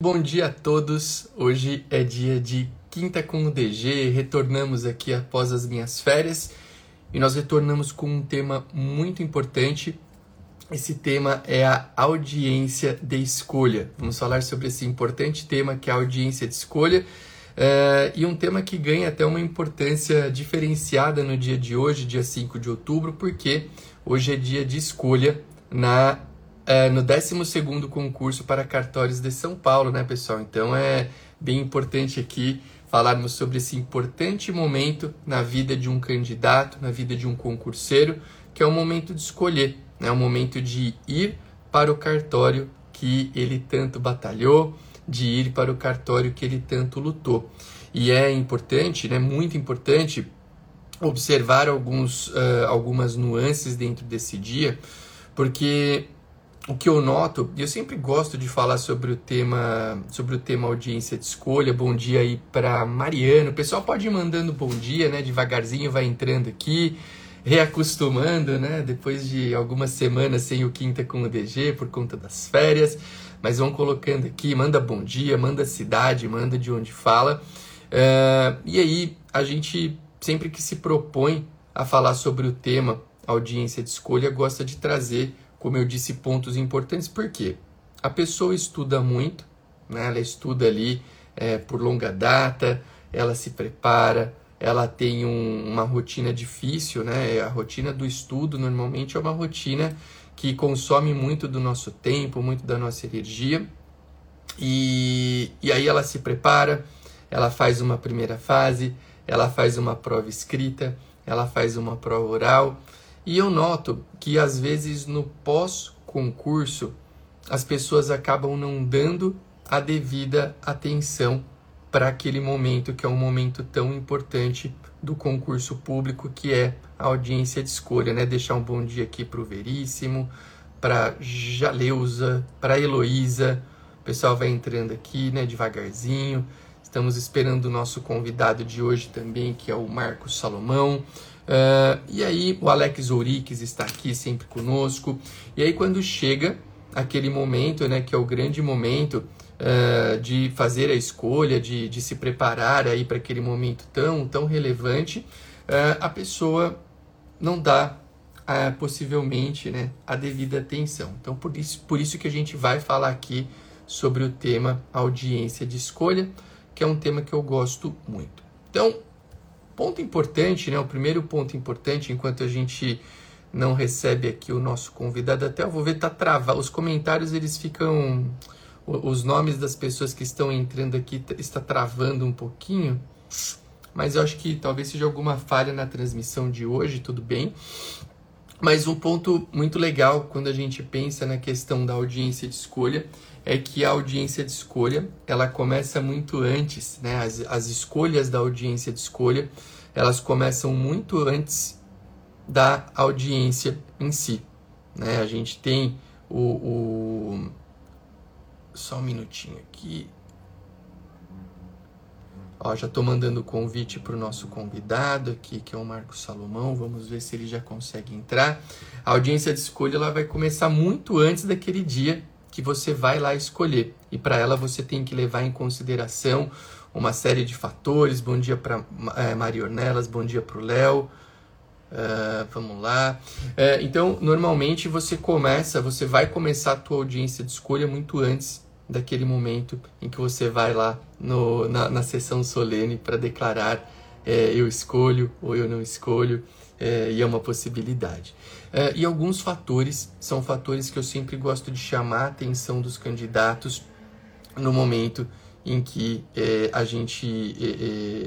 Bom dia a todos. Hoje é dia de quinta com o DG. Retornamos aqui após as minhas férias e nós retornamos com um tema muito importante. Esse tema é a audiência de escolha. Vamos falar sobre esse importante tema que é a audiência de escolha. Uh, e um tema que ganha até uma importância diferenciada no dia de hoje, dia 5 de outubro, porque hoje é dia de escolha na é, no 12 concurso para cartórios de São Paulo, né, pessoal? Então é bem importante aqui falarmos sobre esse importante momento na vida de um candidato, na vida de um concurseiro, que é o momento de escolher, né? o momento de ir para o cartório que ele tanto batalhou, de ir para o cartório que ele tanto lutou. E é importante, né, muito importante, observar alguns, uh, algumas nuances dentro desse dia, porque o que eu noto, e eu sempre gosto de falar sobre o tema, sobre o tema audiência de escolha. Bom dia aí para Mariano. O pessoal pode ir mandando bom dia, né? Devagarzinho vai entrando aqui, reacostumando, né? Depois de algumas semanas sem o quinta com o DG por conta das férias, mas vão colocando aqui, manda bom dia, manda cidade, manda de onde fala. Uh, e aí a gente sempre que se propõe a falar sobre o tema audiência de escolha gosta de trazer como eu disse, pontos importantes, porque a pessoa estuda muito, né? ela estuda ali é, por longa data, ela se prepara, ela tem um, uma rotina difícil, né? A rotina do estudo normalmente é uma rotina que consome muito do nosso tempo, muito da nossa energia. E, e aí ela se prepara, ela faz uma primeira fase, ela faz uma prova escrita, ela faz uma prova oral, e eu noto que às vezes no pós-concurso as pessoas acabam não dando a devida atenção para aquele momento que é um momento tão importante do concurso público que é a audiência de escolha, né? Deixar um bom dia aqui para o Veríssimo, para Jaleusa, para Heloísa. O pessoal vai entrando aqui, né, devagarzinho. Estamos esperando o nosso convidado de hoje também, que é o Marcos Salomão. Uh, e aí o Alex Ourix está aqui sempre conosco. E aí quando chega aquele momento, né, que é o grande momento uh, de fazer a escolha, de, de se preparar aí para aquele momento tão, tão relevante, uh, a pessoa não dá possivelmente né, a devida atenção. Então por isso, por isso que a gente vai falar aqui sobre o tema audiência de escolha, que é um tema que eu gosto muito. Então, Ponto importante, né? O primeiro ponto importante, enquanto a gente não recebe aqui o nosso convidado, até eu vou ver, tá travado. Os comentários eles ficam. Os nomes das pessoas que estão entrando aqui está travando um pouquinho, mas eu acho que talvez seja alguma falha na transmissão de hoje, tudo bem. Mas um ponto muito legal quando a gente pensa na questão da audiência de escolha é que a audiência de escolha ela começa muito antes, né? As, as escolhas da audiência de escolha elas começam muito antes da audiência em si, né? A gente tem o, o... só um minutinho aqui. Ó, já estou mandando o convite para o nosso convidado aqui, que é o Marcos Salomão. Vamos ver se ele já consegue entrar. A audiência de escolha ela vai começar muito antes daquele dia que você vai lá escolher. E para ela você tem que levar em consideração uma série de fatores. Bom dia para é, Maria Ornelas, bom dia para o Léo. Uh, vamos lá. Uh, então, normalmente você começa, você vai começar a tua audiência de escolha muito antes daquele momento em que você vai lá no, na, na sessão solene para declarar é, eu escolho ou eu não escolho, é, e é uma possibilidade. É, e alguns fatores são fatores que eu sempre gosto de chamar a atenção dos candidatos no momento em que é, a gente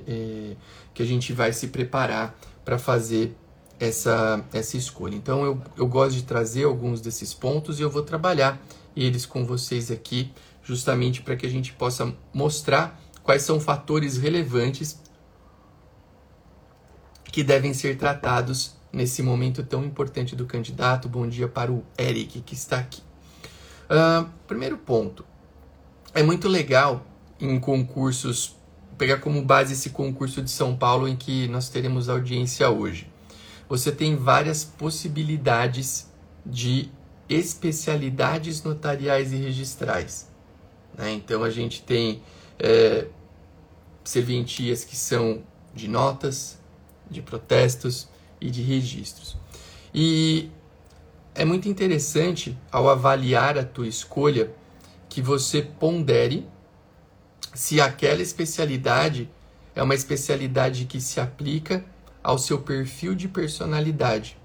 é, que a gente vai se preparar para fazer essa, essa escolha. Então eu, eu gosto de trazer alguns desses pontos e eu vou trabalhar eles com vocês aqui, justamente para que a gente possa mostrar quais são fatores relevantes que devem ser tratados nesse momento tão importante do candidato. Bom dia para o Eric que está aqui. Uh, primeiro ponto. É muito legal em concursos, pegar como base esse concurso de São Paulo em que nós teremos audiência hoje. Você tem várias possibilidades de especialidades notariais e registrais. Né? Então a gente tem é, serventias que são de notas, de protestos e de registros. E é muito interessante ao avaliar a tua escolha que você pondere se aquela especialidade é uma especialidade que se aplica ao seu perfil de personalidade.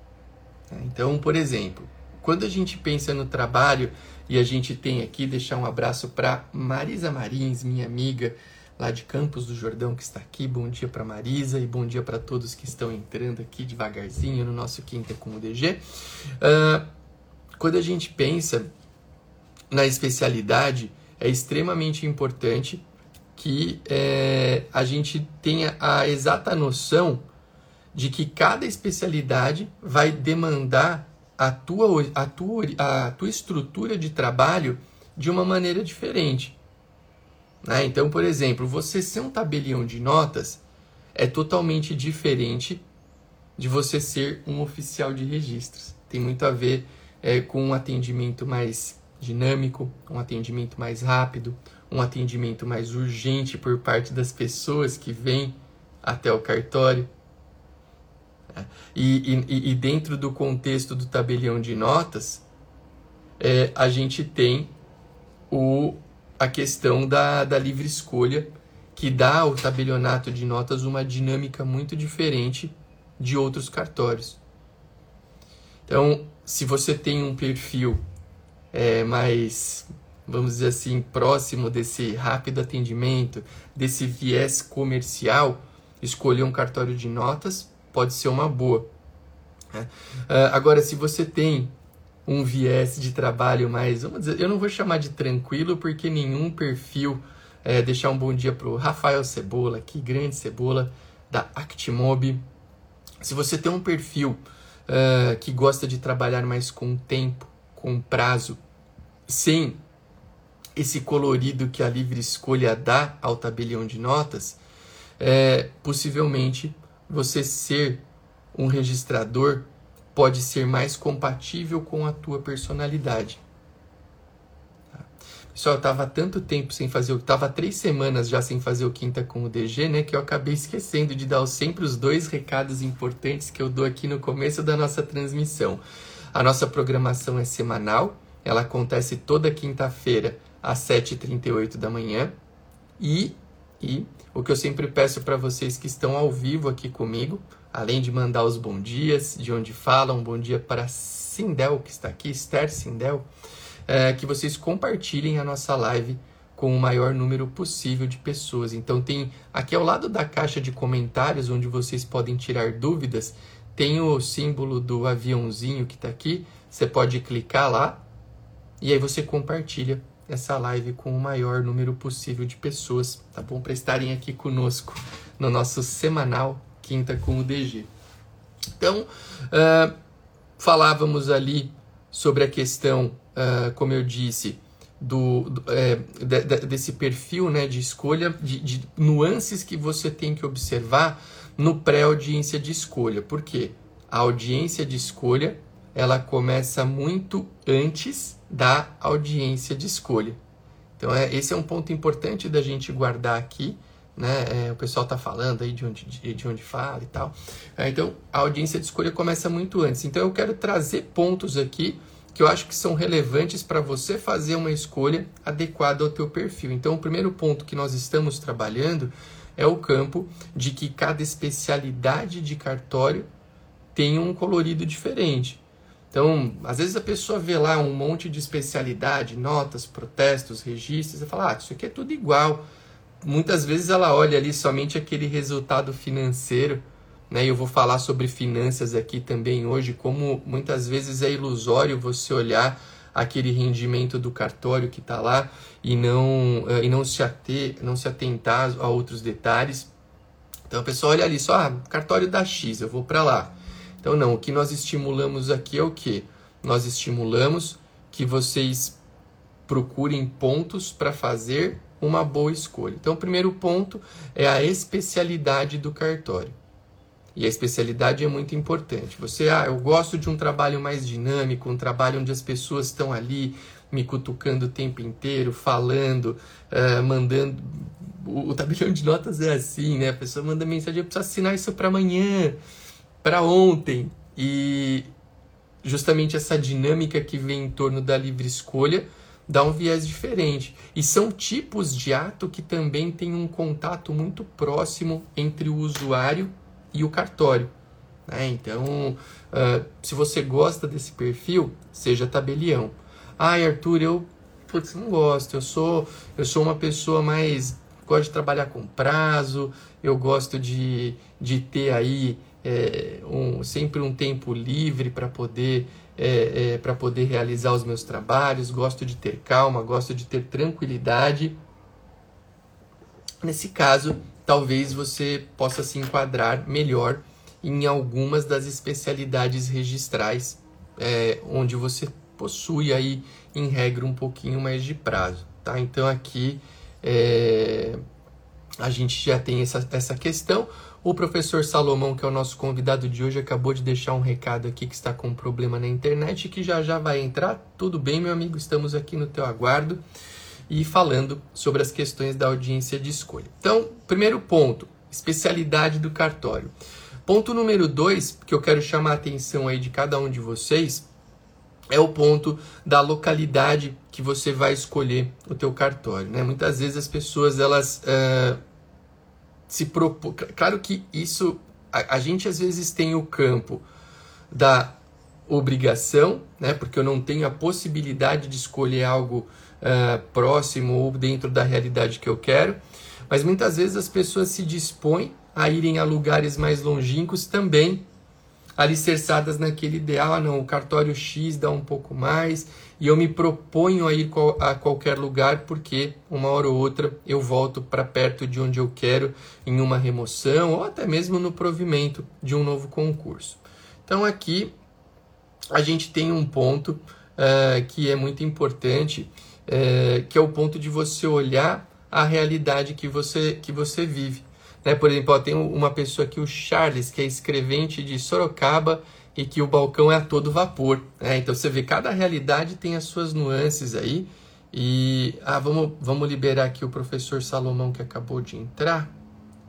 Então, por exemplo, quando a gente pensa no trabalho e a gente tem aqui deixar um abraço para Marisa Marins, minha amiga lá de Campos do Jordão que está aqui. Bom dia para Marisa e bom dia para todos que estão entrando aqui devagarzinho no nosso Quinta com o DG. Uh, ah, quando a gente pensa na especialidade, é extremamente importante que é, a gente tenha a exata noção de que cada especialidade vai demandar a tua, a tua, a tua estrutura de trabalho de uma maneira diferente. Né? Então, por exemplo, você ser um tabelião de notas é totalmente diferente de você ser um oficial de registros. Tem muito a ver é, com um atendimento mais dinâmico, um atendimento mais rápido, um atendimento mais urgente por parte das pessoas que vêm até o cartório. E, e, e dentro do contexto do tabelião de notas, é, a gente tem o, a questão da, da livre escolha, que dá ao tabelionato de notas uma dinâmica muito diferente de outros cartórios. Então, se você tem um perfil é, mais, vamos dizer assim, próximo desse rápido atendimento, desse viés comercial, escolher um cartório de notas pode ser uma boa. Né? Uh, agora, se você tem um viés de trabalho mais, vamos dizer, eu não vou chamar de tranquilo, porque nenhum perfil, é, deixar um bom dia para o Rafael Cebola, que grande Cebola, da Actimob. Se você tem um perfil uh, que gosta de trabalhar mais com tempo, com prazo, sem esse colorido que a livre escolha dá ao tabelião de notas, é, possivelmente você ser um registrador pode ser mais compatível com a tua personalidade. Tá? Pessoal, eu estava tanto tempo sem fazer, eu estava três semanas já sem fazer o quinta com o DG, né? Que eu acabei esquecendo de dar sempre os dois recados importantes que eu dou aqui no começo da nossa transmissão. A nossa programação é semanal, ela acontece toda quinta-feira às 7h38 da manhã. E, e o que eu sempre peço para vocês que estão ao vivo aqui comigo, além de mandar os bom dias, de onde falam, um bom dia para Sindel, que está aqui, Esther Sindel, é, que vocês compartilhem a nossa live com o maior número possível de pessoas. Então tem aqui ao lado da caixa de comentários, onde vocês podem tirar dúvidas, tem o símbolo do aviãozinho que está aqui. Você pode clicar lá e aí você compartilha essa live com o maior número possível de pessoas, tá bom? Para estarem aqui conosco no nosso semanal Quinta com o DG. Então, uh, falávamos ali sobre a questão, uh, como eu disse, do, do é, de, de, desse perfil né, de escolha, de, de, nuances que você tem que observar no pré-audiência de escolha. Por quê? A audiência de escolha ela começa muito antes da audiência de escolha. Então, é, esse é um ponto importante da gente guardar aqui. Né? É, o pessoal está falando aí de onde, de, de, onde fala e tal. É, então, a audiência de escolha começa muito antes. Então, eu quero trazer pontos aqui que eu acho que são relevantes para você fazer uma escolha adequada ao teu perfil. Então, o primeiro ponto que nós estamos trabalhando é o campo de que cada especialidade de cartório tem um colorido diferente. Então, às vezes a pessoa vê lá um monte de especialidade, notas, protestos, registros, e fala, ah, isso aqui é tudo igual. Muitas vezes ela olha ali somente aquele resultado financeiro, né? Eu vou falar sobre finanças aqui também hoje, como muitas vezes é ilusório você olhar aquele rendimento do cartório que está lá e não, eh, e não, se ater, não se atentar a outros detalhes. Então a pessoa olha ali só, ah, cartório da X, eu vou para lá. Então, não, o que nós estimulamos aqui é o que? Nós estimulamos que vocês procurem pontos para fazer uma boa escolha. Então, o primeiro ponto é a especialidade do cartório. E a especialidade é muito importante. Você, ah, eu gosto de um trabalho mais dinâmico, um trabalho onde as pessoas estão ali me cutucando o tempo inteiro, falando, uh, mandando. O, o tabelião de notas é assim, né? A pessoa manda mensagem, eu preciso assinar isso para amanhã, para ontem. E justamente essa dinâmica que vem em torno da livre escolha dá um viés diferente. E são tipos de ato que também têm um contato muito próximo entre o usuário e o cartório. Né? Então, uh, se você gosta desse perfil, seja tabelião. Ai, Arthur, eu putz, não gosto. Eu sou, eu sou uma pessoa mais. Gosto de trabalhar com prazo, eu gosto de, de ter aí é, um, sempre um tempo livre para poder é, é, para poder realizar os meus trabalhos, gosto de ter calma, gosto de ter tranquilidade. Nesse caso, talvez você possa se enquadrar melhor em algumas das especialidades registrais, é, onde você possui aí, em regra, um pouquinho mais de prazo. Tá? Então aqui é, a gente já tem essa, essa questão. O professor Salomão, que é o nosso convidado de hoje, acabou de deixar um recado aqui que está com um problema na internet que já já vai entrar. Tudo bem, meu amigo? Estamos aqui no teu aguardo e falando sobre as questões da audiência de escolha. Então, primeiro ponto, especialidade do cartório. Ponto número dois, que eu quero chamar a atenção aí de cada um de vocês, é o ponto da localidade que você vai escolher o teu cartório. Né? Muitas vezes as pessoas elas uh, se propõem. Claro que isso a, a, gente às vezes tem o campo da obrigação, né? porque eu não tenho a possibilidade de escolher algo uh, próximo ou dentro da realidade que eu quero, mas muitas vezes as pessoas se dispõem a irem a lugares mais longínquos também alicerçadas naquele ideal, ah, não, o cartório X dá um pouco mais e eu me proponho a ir a qualquer lugar porque uma hora ou outra eu volto para perto de onde eu quero em uma remoção ou até mesmo no provimento de um novo concurso. Então aqui a gente tem um ponto uh, que é muito importante, uh, que é o ponto de você olhar a realidade que você, que você vive. Né? Por exemplo, ó, tem uma pessoa aqui, o Charles, que é escrevente de Sorocaba e que o balcão é a todo vapor. Né? Então você vê, cada realidade tem as suas nuances aí. E ah, vamos, vamos liberar aqui o professor Salomão que acabou de entrar.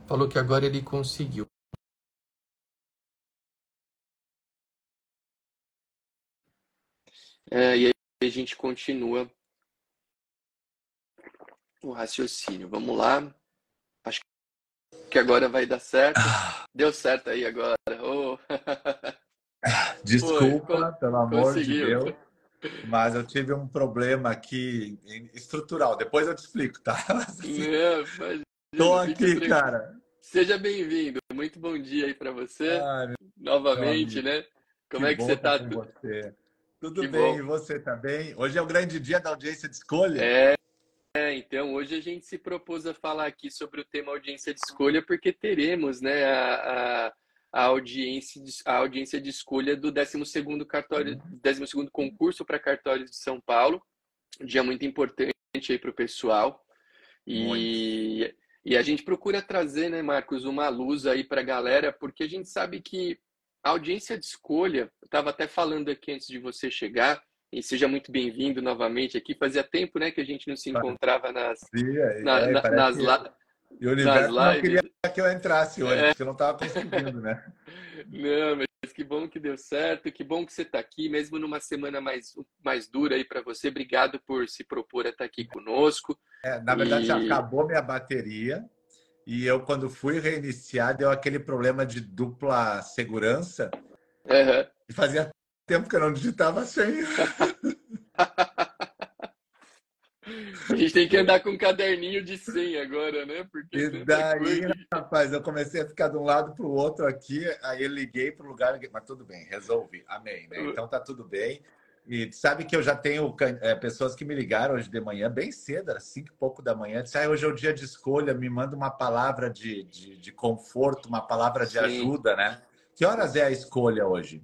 Falou que agora ele conseguiu. É, e aí a gente continua o raciocínio. Vamos lá que agora vai dar certo. Deu certo aí agora. Oh. Desculpa, Foi, pelo amor conseguiu. de Deus. Mas eu tive um problema aqui estrutural. Depois eu te explico, tá? Estou aqui, cara. Seja bem-vindo. Muito bom dia aí para você. Ai, Novamente, né? Como que é que você está? Você. Tudo que bem, bom. e você também? Tá Hoje é o grande dia da audiência de escolha. É, é, então hoje a gente se propôs a falar aqui sobre o tema audiência de escolha, porque teremos né, a, a, audiência, de, a audiência de escolha do 12º cartório, 12 uhum. concurso para cartórios de São Paulo, um dia muito importante aí para o pessoal. E, e a gente procura trazer, né, Marcos, uma luz aí para a galera, porque a gente sabe que a audiência de escolha, eu estava até falando aqui antes de você chegar, e seja muito bem-vindo novamente aqui. Fazia tempo, né, que a gente não se encontrava nas é, na, é, na, nas, la... E o universo não queria que eu entrasse hoje, é. porque eu não estava conseguindo, né? Não, mas que bom que deu certo, que bom que você está aqui, mesmo numa semana mais, mais dura aí para você. Obrigado por se propor a estar tá aqui conosco. É, na verdade, e... já acabou minha bateria. E eu, quando fui reiniciar, deu aquele problema de dupla segurança. Uhum. E fazia Tempo que eu não digitava a senha. A gente tem que andar com um caderninho de senha agora, né? Porque e daí, rapaz, eu comecei a ficar de um lado para o outro aqui, aí eu liguei para o lugar, mas tudo bem, resolvi, amém, né? Então tá tudo bem. E sabe que eu já tenho é, pessoas que me ligaram hoje de manhã, bem cedo, era cinco e pouco da manhã, disse, ah, hoje é o dia de escolha, me manda uma palavra de, de, de conforto, uma palavra de Sim. ajuda, né? Que horas é a escolha hoje?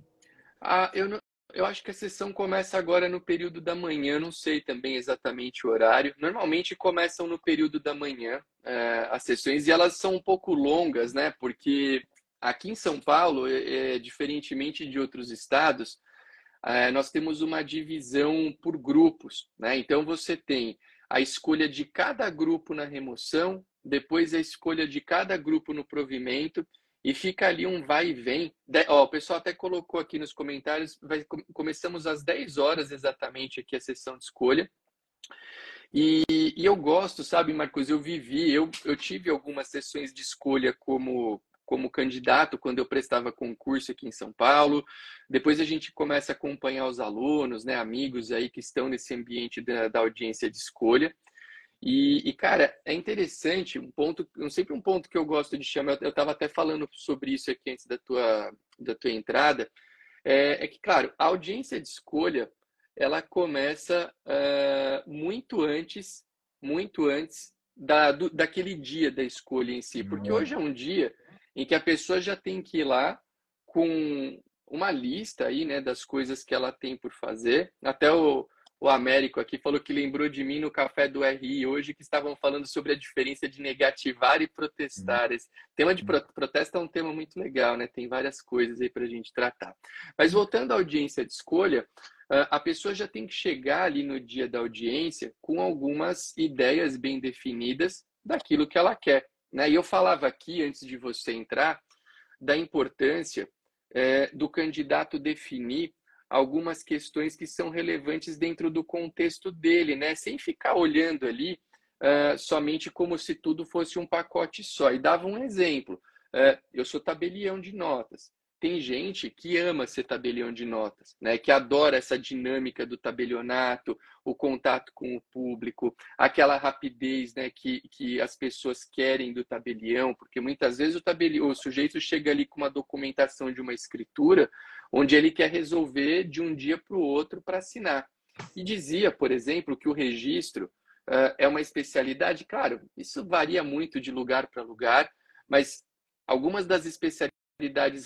Ah, eu, não, eu acho que a sessão começa agora no período da manhã, não sei também exatamente o horário. Normalmente começam no período da manhã é, as sessões e elas são um pouco longas, né? Porque aqui em São Paulo, é, diferentemente de outros estados, é, nós temos uma divisão por grupos, né? Então você tem a escolha de cada grupo na remoção, depois a escolha de cada grupo no provimento e fica ali um vai e vem. De, ó, o pessoal até colocou aqui nos comentários, vai, começamos às 10 horas exatamente aqui a sessão de escolha. E, e, eu gosto, sabe, Marcos, eu vivi, eu, eu tive algumas sessões de escolha como como candidato quando eu prestava concurso aqui em São Paulo. Depois a gente começa a acompanhar os alunos, né, amigos aí que estão nesse ambiente da, da audiência de escolha. E, e, cara, é interessante, um ponto, sempre um ponto que eu gosto de chamar, eu estava até falando sobre isso aqui antes da tua, da tua entrada, é, é que, claro, a audiência de escolha, ela começa uh, muito antes, muito antes da, do, daquele dia da escolha em si, porque uhum. hoje é um dia em que a pessoa já tem que ir lá com uma lista aí, né, das coisas que ela tem por fazer. Até o, o Américo aqui falou que lembrou de mim no café do RI hoje, que estavam falando sobre a diferença de negativar e protestar. Esse tema de protesto é um tema muito legal, né? Tem várias coisas aí para a gente tratar. Mas voltando à audiência de escolha, a pessoa já tem que chegar ali no dia da audiência com algumas ideias bem definidas daquilo que ela quer. Né? E eu falava aqui, antes de você entrar, da importância é, do candidato definir algumas questões que são relevantes dentro do contexto dele, né? sem ficar olhando ali uh, somente como se tudo fosse um pacote só. E dava um exemplo. Uh, eu sou tabelião de notas tem gente que ama ser tabelião de notas, né? Que adora essa dinâmica do tabelionato, o contato com o público, aquela rapidez, né? Que, que as pessoas querem do tabelião, porque muitas vezes o tabelião, o sujeito chega ali com uma documentação de uma escritura, onde ele quer resolver de um dia para o outro para assinar. E dizia, por exemplo, que o registro uh, é uma especialidade. Claro, isso varia muito de lugar para lugar, mas algumas das especialidades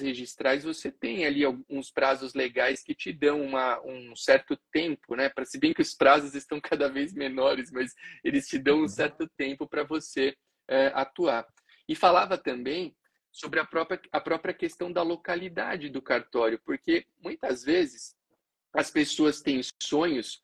registrais, você tem ali alguns prazos legais que te dão uma, um certo tempo, né? Para se bem que os prazos estão cada vez menores, mas eles te dão um certo tempo para você é, atuar. E falava também sobre a própria, a própria questão da localidade do cartório, porque muitas vezes as pessoas têm sonhos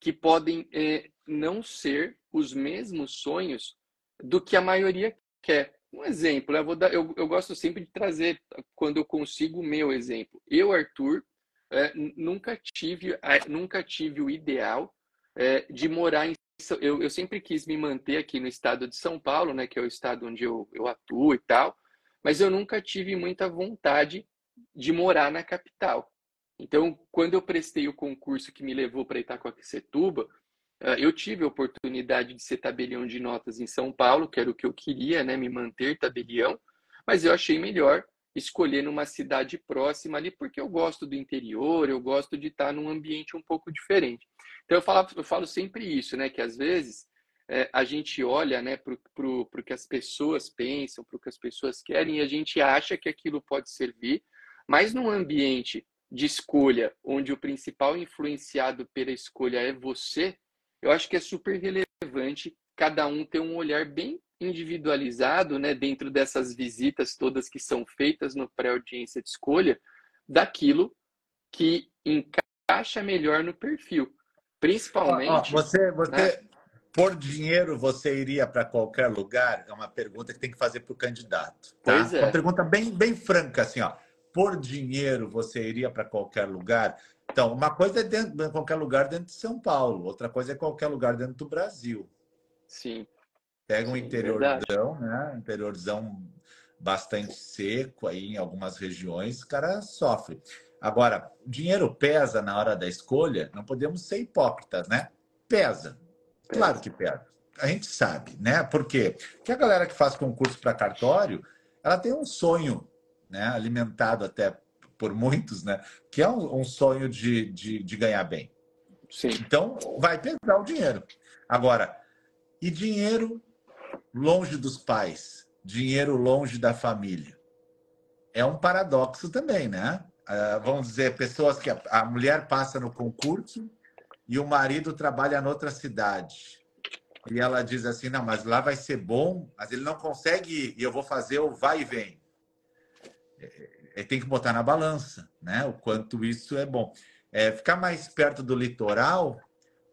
que podem é, não ser os mesmos sonhos do que a maioria quer. Um exemplo, eu, vou dar, eu, eu gosto sempre de trazer, quando eu consigo, o meu exemplo. Eu, Arthur, é, nunca, tive, nunca tive o ideal é, de morar em. Eu, eu sempre quis me manter aqui no estado de São Paulo, né, que é o estado onde eu, eu atuo e tal, mas eu nunca tive muita vontade de morar na capital. Então, quando eu prestei o concurso que me levou para Itacoaquecetuba, eu tive a oportunidade de ser tabelião de notas em São Paulo, que era o que eu queria, né, me manter tabelião, mas eu achei melhor escolher numa cidade próxima ali, porque eu gosto do interior, eu gosto de estar num ambiente um pouco diferente. Então eu falo, eu falo sempre isso, né, que às vezes é, a gente olha né, para o que as pessoas pensam, para o que as pessoas querem, e a gente acha que aquilo pode servir, mas num ambiente de escolha, onde o principal influenciado pela escolha é você, eu acho que é super relevante cada um ter um olhar bem individualizado, né, dentro dessas visitas todas que são feitas no pré-audiência de escolha, daquilo que encaixa melhor no perfil. Principalmente. você, você né? por dinheiro, você iria para qualquer lugar? É uma pergunta que tem que fazer para o candidato. Tá? Pois é. Uma pergunta bem, bem franca, assim, ó. Por dinheiro, você iria para qualquer lugar? Então, uma coisa é dentro, qualquer lugar dentro de São Paulo, outra coisa é qualquer lugar dentro do Brasil. Sim. Pega um interiorzão, né? Interiorzão bastante seco aí em algumas regiões, o cara sofre. Agora, dinheiro pesa na hora da escolha, não podemos ser hipócritas, né? Pesa. Claro que pesa. A gente sabe, né? Por quê? Porque a galera que faz concurso para cartório, ela tem um sonho, né? Alimentado até por muitos, né? Que é um, um sonho de, de, de, ganhar bem. Sim. Então, vai pesar o dinheiro. Agora, e dinheiro longe dos pais? Dinheiro longe da família? É um paradoxo também, né? Uh, vamos dizer, pessoas que a, a mulher passa no concurso e o marido trabalha noutra cidade. E ela diz assim: não, mas lá vai ser bom, mas ele não consegue ir, e eu vou fazer o vai e vem tem que botar na balança, né? O quanto isso é bom. É ficar mais perto do litoral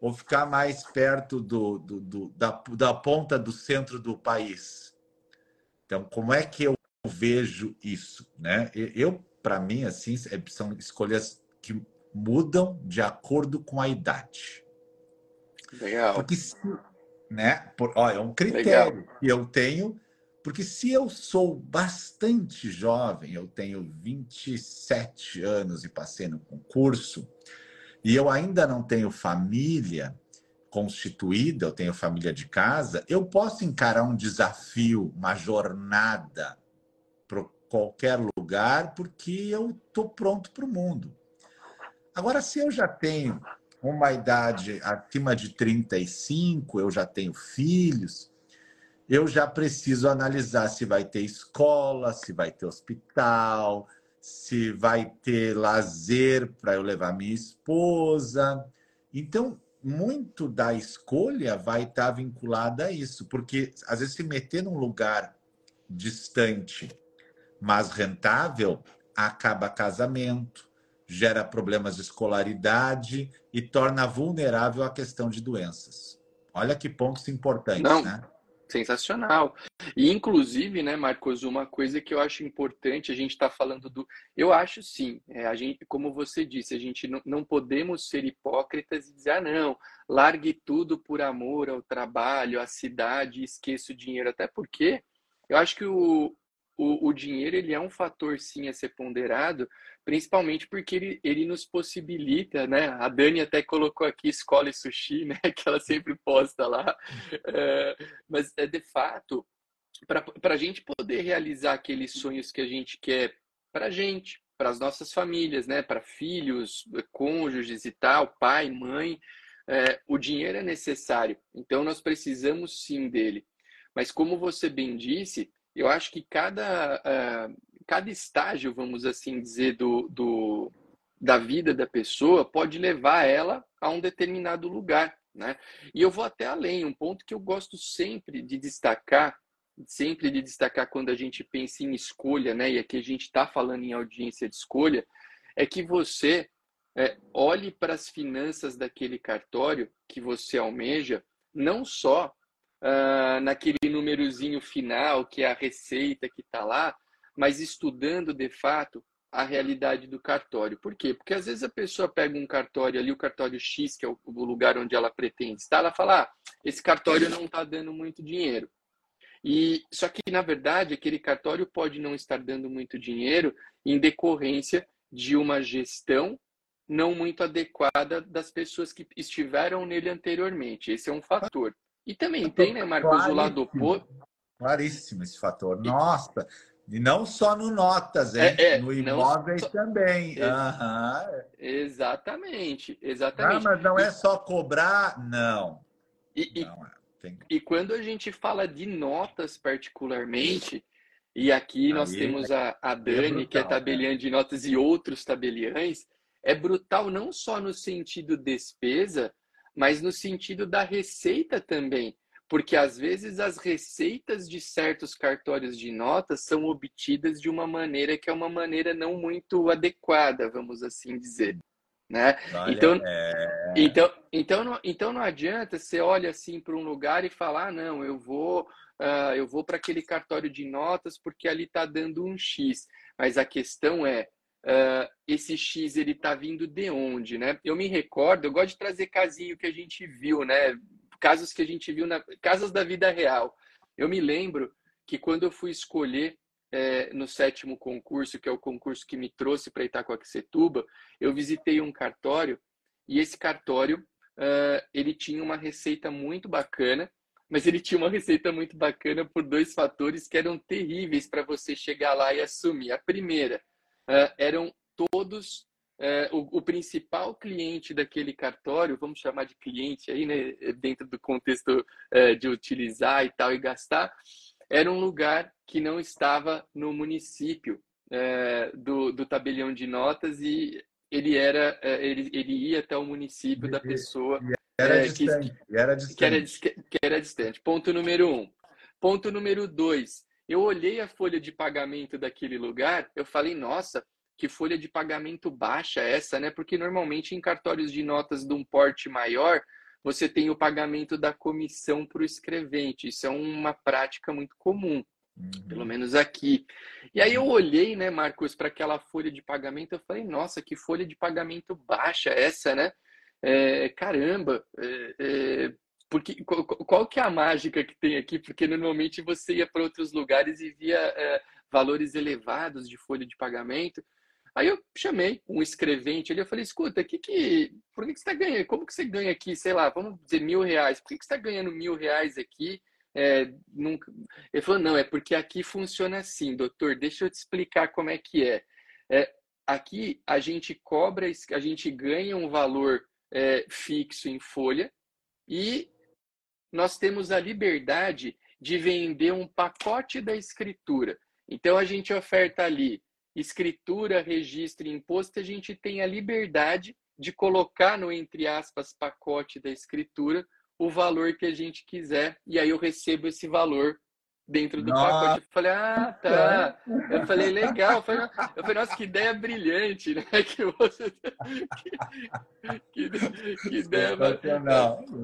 ou ficar mais perto do, do, do da, da ponta do centro do país? Então, como é que eu vejo isso? Né? Eu, para mim, assim, é, são escolhas que mudam de acordo com a idade. Legal. Porque né? Por, olha, é um critério Legal. que eu tenho, porque se eu sou bastante jovem, eu tenho 27 anos e passei no concurso, e eu ainda não tenho família constituída, eu tenho família de casa, eu posso encarar um desafio, uma jornada para qualquer lugar, porque eu estou pronto para o mundo. Agora, se eu já tenho uma idade acima de 35, eu já tenho filhos, eu já preciso analisar se vai ter escola, se vai ter hospital, se vai ter lazer para eu levar minha esposa. Então, muito da escolha vai estar vinculada a isso, porque às vezes se meter num lugar distante, mas rentável, acaba casamento, gera problemas de escolaridade e torna vulnerável à questão de doenças. Olha que pontos importantes, Não, né? Sensacional. E, inclusive, né, Marcos, uma coisa que eu acho importante, a gente está falando do. Eu acho sim, é, a gente, como você disse, a gente não, não podemos ser hipócritas e dizer, ah, não, largue tudo por amor ao trabalho, à cidade, esqueça o dinheiro. Até porque eu acho que o, o, o dinheiro ele é um fator sim a ser ponderado, principalmente porque ele, ele nos possibilita, né? A Dani até colocou aqui escola e sushi, né? Que ela sempre posta lá. É, mas é de fato para a gente poder realizar aqueles sonhos que a gente quer para a gente, para as nossas famílias, né? Para filhos, cônjuges e tal, pai, mãe, é, o dinheiro é necessário. Então nós precisamos sim dele. Mas como você bem disse, eu acho que cada, uh, cada estágio, vamos assim dizer, do, do, da vida da pessoa pode levar ela a um determinado lugar. Né? E eu vou até além, um ponto que eu gosto sempre de destacar, sempre de destacar quando a gente pensa em escolha, né? e aqui a gente está falando em audiência de escolha, é que você é, olhe para as finanças daquele cartório que você almeja, não só uh, naquele númerozinho final, que é a receita que está lá, mas estudando de fato a realidade do cartório. Por quê? Porque às vezes a pessoa pega um cartório ali, o cartório X, que é o lugar onde ela pretende estar, ela fala: ah, esse cartório não está dando muito dinheiro. E só que na verdade aquele cartório pode não estar dando muito dinheiro em decorrência de uma gestão não muito adequada das pessoas que estiveram nele anteriormente. Esse é um fator. E também tem, né, Marcos, o lado oposto. Claríssimo esse fator. Nossa, e não só no notas, hein? É, é, no imóveis só... também. uhum. Exatamente, exatamente. Ah, mas não é só cobrar, não. E, não, é. Tem... e quando a gente fala de notas particularmente, e aqui Aí nós temos a, a Dani, é brutal, que é tabeliã né? de notas, e outros tabeliães, é brutal não só no sentido despesa, mas no sentido da receita também. Porque às vezes as receitas de certos cartórios de notas são obtidas de uma maneira que é uma maneira não muito adequada, vamos assim dizer. Né? Olha, então, é... então, então, não, então não adianta você olha assim para um lugar e falar, ah, não, eu vou, uh, eu vou para aquele cartório de notas porque ali está dando um X. Mas a questão é, uh, esse X ele está vindo de onde, né? Eu me recordo, eu gosto de trazer casinho que a gente viu, né? Casos que a gente viu na casas da vida real. Eu me lembro que quando eu fui escolher é, no sétimo concurso, que é o concurso que me trouxe para Itacoaxetuba, eu visitei um cartório e esse cartório uh, ele tinha uma receita muito bacana, mas ele tinha uma receita muito bacana por dois fatores que eram terríveis para você chegar lá e assumir. A primeira, uh, eram todos uh, o, o, principal cliente daquele cartório, vamos chamar de cliente aí, né, dentro do contexto uh, de utilizar e tal e gastar, era um lugar que não estava no município do, do tabelião de notas e ele era ele, ele ia até o município da pessoa era, distante, que, era distante. Que, era, que era distante. Ponto número um. Ponto número dois eu olhei a folha de pagamento daquele lugar, eu falei, nossa, que folha de pagamento baixa é essa, né? Porque normalmente em cartórios de notas de um porte maior, você tem o pagamento da comissão para o escrevente. Isso é uma prática muito comum, uhum. pelo menos aqui. E aí eu olhei, né, Marcos, para aquela folha de pagamento, eu falei, nossa, que folha de pagamento baixa essa, né? É, caramba, é, é, porque qual, qual, que é a mágica que tem aqui? Porque normalmente você ia para outros lugares e via é, valores elevados de folha de pagamento. Aí eu chamei um escrevente ali, eu falei, escuta, que que, por que, que você está ganhando? Como que você ganha aqui, sei lá, vamos dizer mil reais? Por que, que você está ganhando mil reais aqui? É, nunca... Ele falou, não, é porque aqui funciona assim, doutor, deixa eu te explicar como é que é. é aqui a gente cobra, a gente ganha um valor é, fixo em folha e nós temos a liberdade de vender um pacote da escritura. Então a gente oferta ali escritura, registro e imposto, a gente tem a liberdade de colocar no entre aspas pacote da escritura o valor que a gente quiser e aí eu recebo esse valor dentro do nossa. pacote. Eu falei, ah, tá. Eu falei, legal. Eu falei, eu falei, nossa, que ideia brilhante, né? Que você. Que, que, que ideia.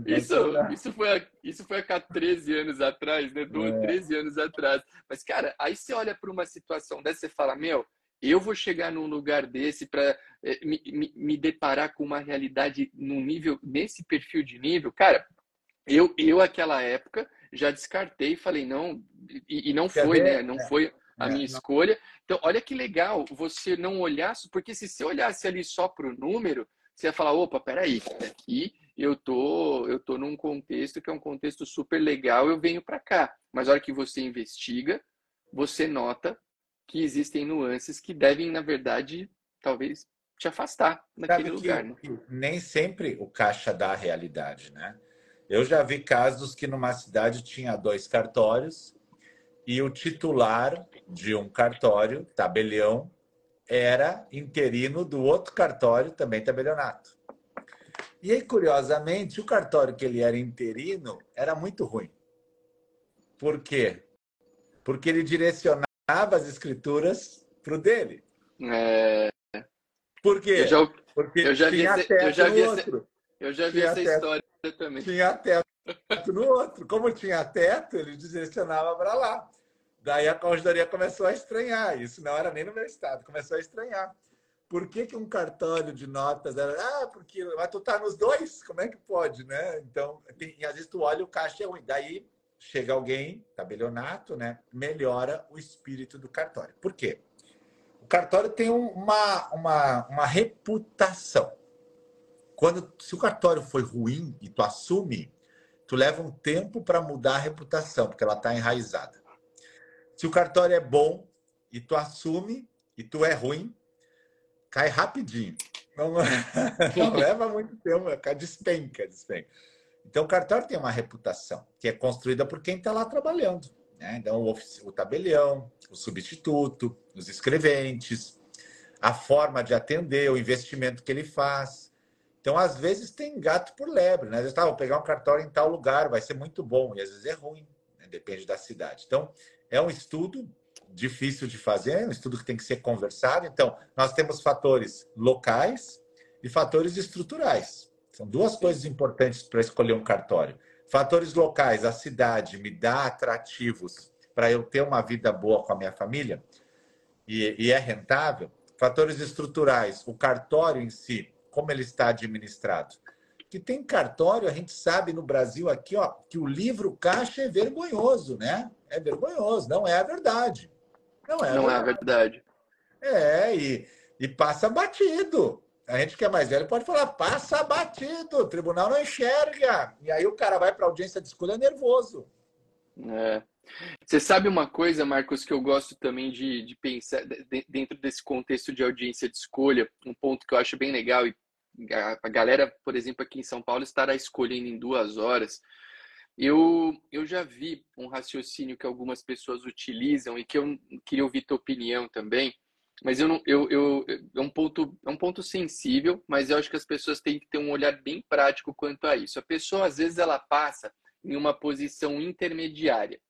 Isso, isso, foi, isso foi há 13 anos atrás, né? 12, é. 13 anos atrás. Mas, cara, aí você olha para uma situação dessa e fala, meu. Eu vou chegar num lugar desse para eh, me, me, me deparar com uma realidade num nível, nesse perfil de nível, cara. Eu, eu aquela época, já descartei, falei, não, e, e não Quer foi, ver? né? Não é. foi a é, minha não. escolha. Então, olha que legal você não olhar, porque se você olhasse ali só para o número, você ia falar, opa, peraí, aqui eu tô, eu tô num contexto que é um contexto super legal, eu venho para cá. Mas a hora que você investiga, você nota que existem nuances que devem, na verdade, talvez te afastar daquele lugar. Né? Nem sempre o caixa dá a realidade, né? Eu já vi casos que numa cidade tinha dois cartórios e o titular de um cartório, tabelião, era interino do outro cartório, também tabelionato. E aí, curiosamente, o cartório que ele era interino era muito ruim. Por quê? Porque ele direcionava as escrituras para o dele. É... Por quê? Eu já, Porque eu já vi, esse, eu já vi, eu já vi essa história também. Tinha teto no outro. Como tinha teto, ele direcionava para lá. Daí a corredoria começou a estranhar. Isso não era nem no meu estado, começou a estranhar. Por que, que um cartório de notas era. Ah, porque. Mas tu tá nos dois? Como é que pode, né? Então, tem... às vezes tu olha o caixa é ruim. Daí chega alguém, tabelionato, né? Melhora o espírito do cartório. Por quê? O cartório tem uma, uma, uma reputação. Quando, se o cartório foi ruim e tu assume, tu leva um tempo para mudar a reputação, porque ela está enraizada. Se o cartório é bom e tu assume e tu é ruim, cai rapidinho. Não, não leva muito tempo, despenca, despenca. Então, o cartório tem uma reputação que é construída por quem está lá trabalhando. Né? Então, o, o tabelião, o substituto, os escreventes, a forma de atender, o investimento que ele faz. Então, às vezes, tem gato por lebre, né? Às vezes, tá, vou pegar um cartório em tal lugar, vai ser muito bom, e às vezes é ruim, né? depende da cidade. Então, é um estudo difícil de fazer, é um estudo que tem que ser conversado. Então, nós temos fatores locais e fatores estruturais. São duas coisas importantes para escolher um cartório. Fatores locais, a cidade me dá atrativos para eu ter uma vida boa com a minha família e, e é rentável. Fatores estruturais, o cartório em si como ele está administrado. Que tem cartório, a gente sabe no Brasil aqui, ó, que o livro caixa é vergonhoso, né? É vergonhoso, não é a verdade. Não é, não a, é a verdade. É, e, e passa batido. A gente que é mais velho pode falar, passa batido, o tribunal não enxerga. E aí o cara vai para audiência de escolha nervoso. É. Você sabe uma coisa, Marcos, que eu gosto também de, de pensar de, dentro desse contexto de audiência de escolha, um ponto que eu acho bem legal, e a galera, por exemplo, aqui em São Paulo estará escolhendo em duas horas. Eu, eu já vi um raciocínio que algumas pessoas utilizam e que eu queria ouvir tua opinião também, mas eu não, eu, eu, é um ponto é um ponto sensível, mas eu acho que as pessoas têm que ter um olhar bem prático quanto a isso. A pessoa às vezes ela passa em uma posição intermediária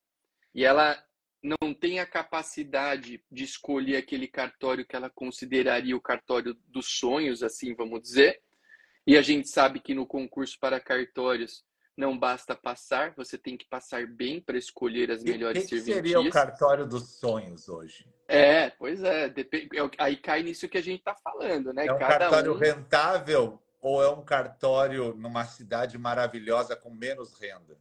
e ela não tem a capacidade de escolher aquele cartório que ela consideraria o cartório dos sonhos, assim vamos dizer. E a gente sabe que no concurso para cartórios não basta passar, você tem que passar bem para escolher as melhores que serventias. seria o cartório dos sonhos hoje? É, pois é. é aí cai nisso que a gente está falando, né? É um Cada cartório um... rentável ou é um cartório numa cidade maravilhosa com menos renda?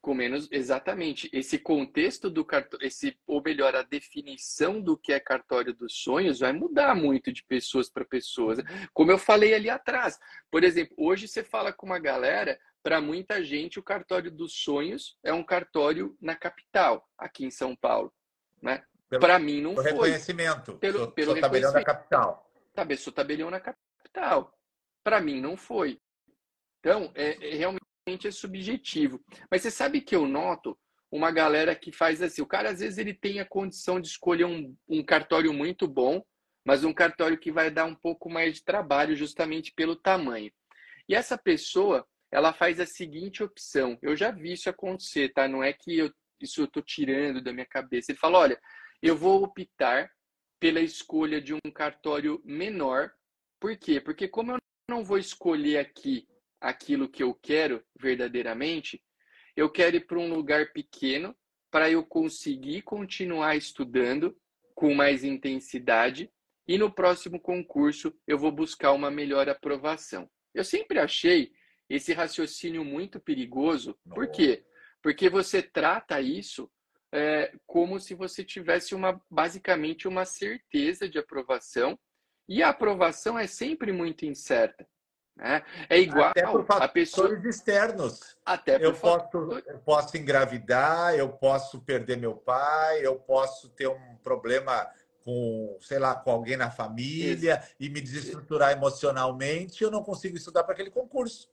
Com menos, exatamente. Esse contexto do cartório, esse, ou melhor, a definição do que é cartório dos sonhos vai mudar muito de pessoas para pessoas. Como eu falei ali atrás. Por exemplo, hoje você fala com uma galera, para muita gente, o cartório dos sonhos é um cartório na capital, aqui em São Paulo. Né? Para mim, não foi. reconhecimento. Pelo, sou, pelo sou tabelião da capital. Sou tabelião na capital. Para mim, não foi. Então, é, é realmente é subjetivo. Mas você sabe que eu noto uma galera que faz assim, o cara às vezes ele tem a condição de escolher um, um cartório muito bom, mas um cartório que vai dar um pouco mais de trabalho justamente pelo tamanho. E essa pessoa, ela faz a seguinte opção. Eu já vi isso acontecer, tá? Não é que eu, isso eu tô tirando da minha cabeça. Ele fala, olha, eu vou optar pela escolha de um cartório menor. Por quê? Porque como eu não vou escolher aqui aquilo que eu quero verdadeiramente, eu quero ir para um lugar pequeno para eu conseguir continuar estudando com mais intensidade e no próximo concurso eu vou buscar uma melhor aprovação. Eu sempre achei esse raciocínio muito perigoso. Por quê? Porque você trata isso é, como se você tivesse uma basicamente uma certeza de aprovação e a aprovação é sempre muito incerta. Né? É igual Até por a pessoa externos. Até eu, posso, eu posso engravidar, eu posso perder meu pai, eu posso ter um problema com, sei lá, com alguém na família Isso. e me desestruturar emocionalmente, eu não consigo estudar para aquele concurso.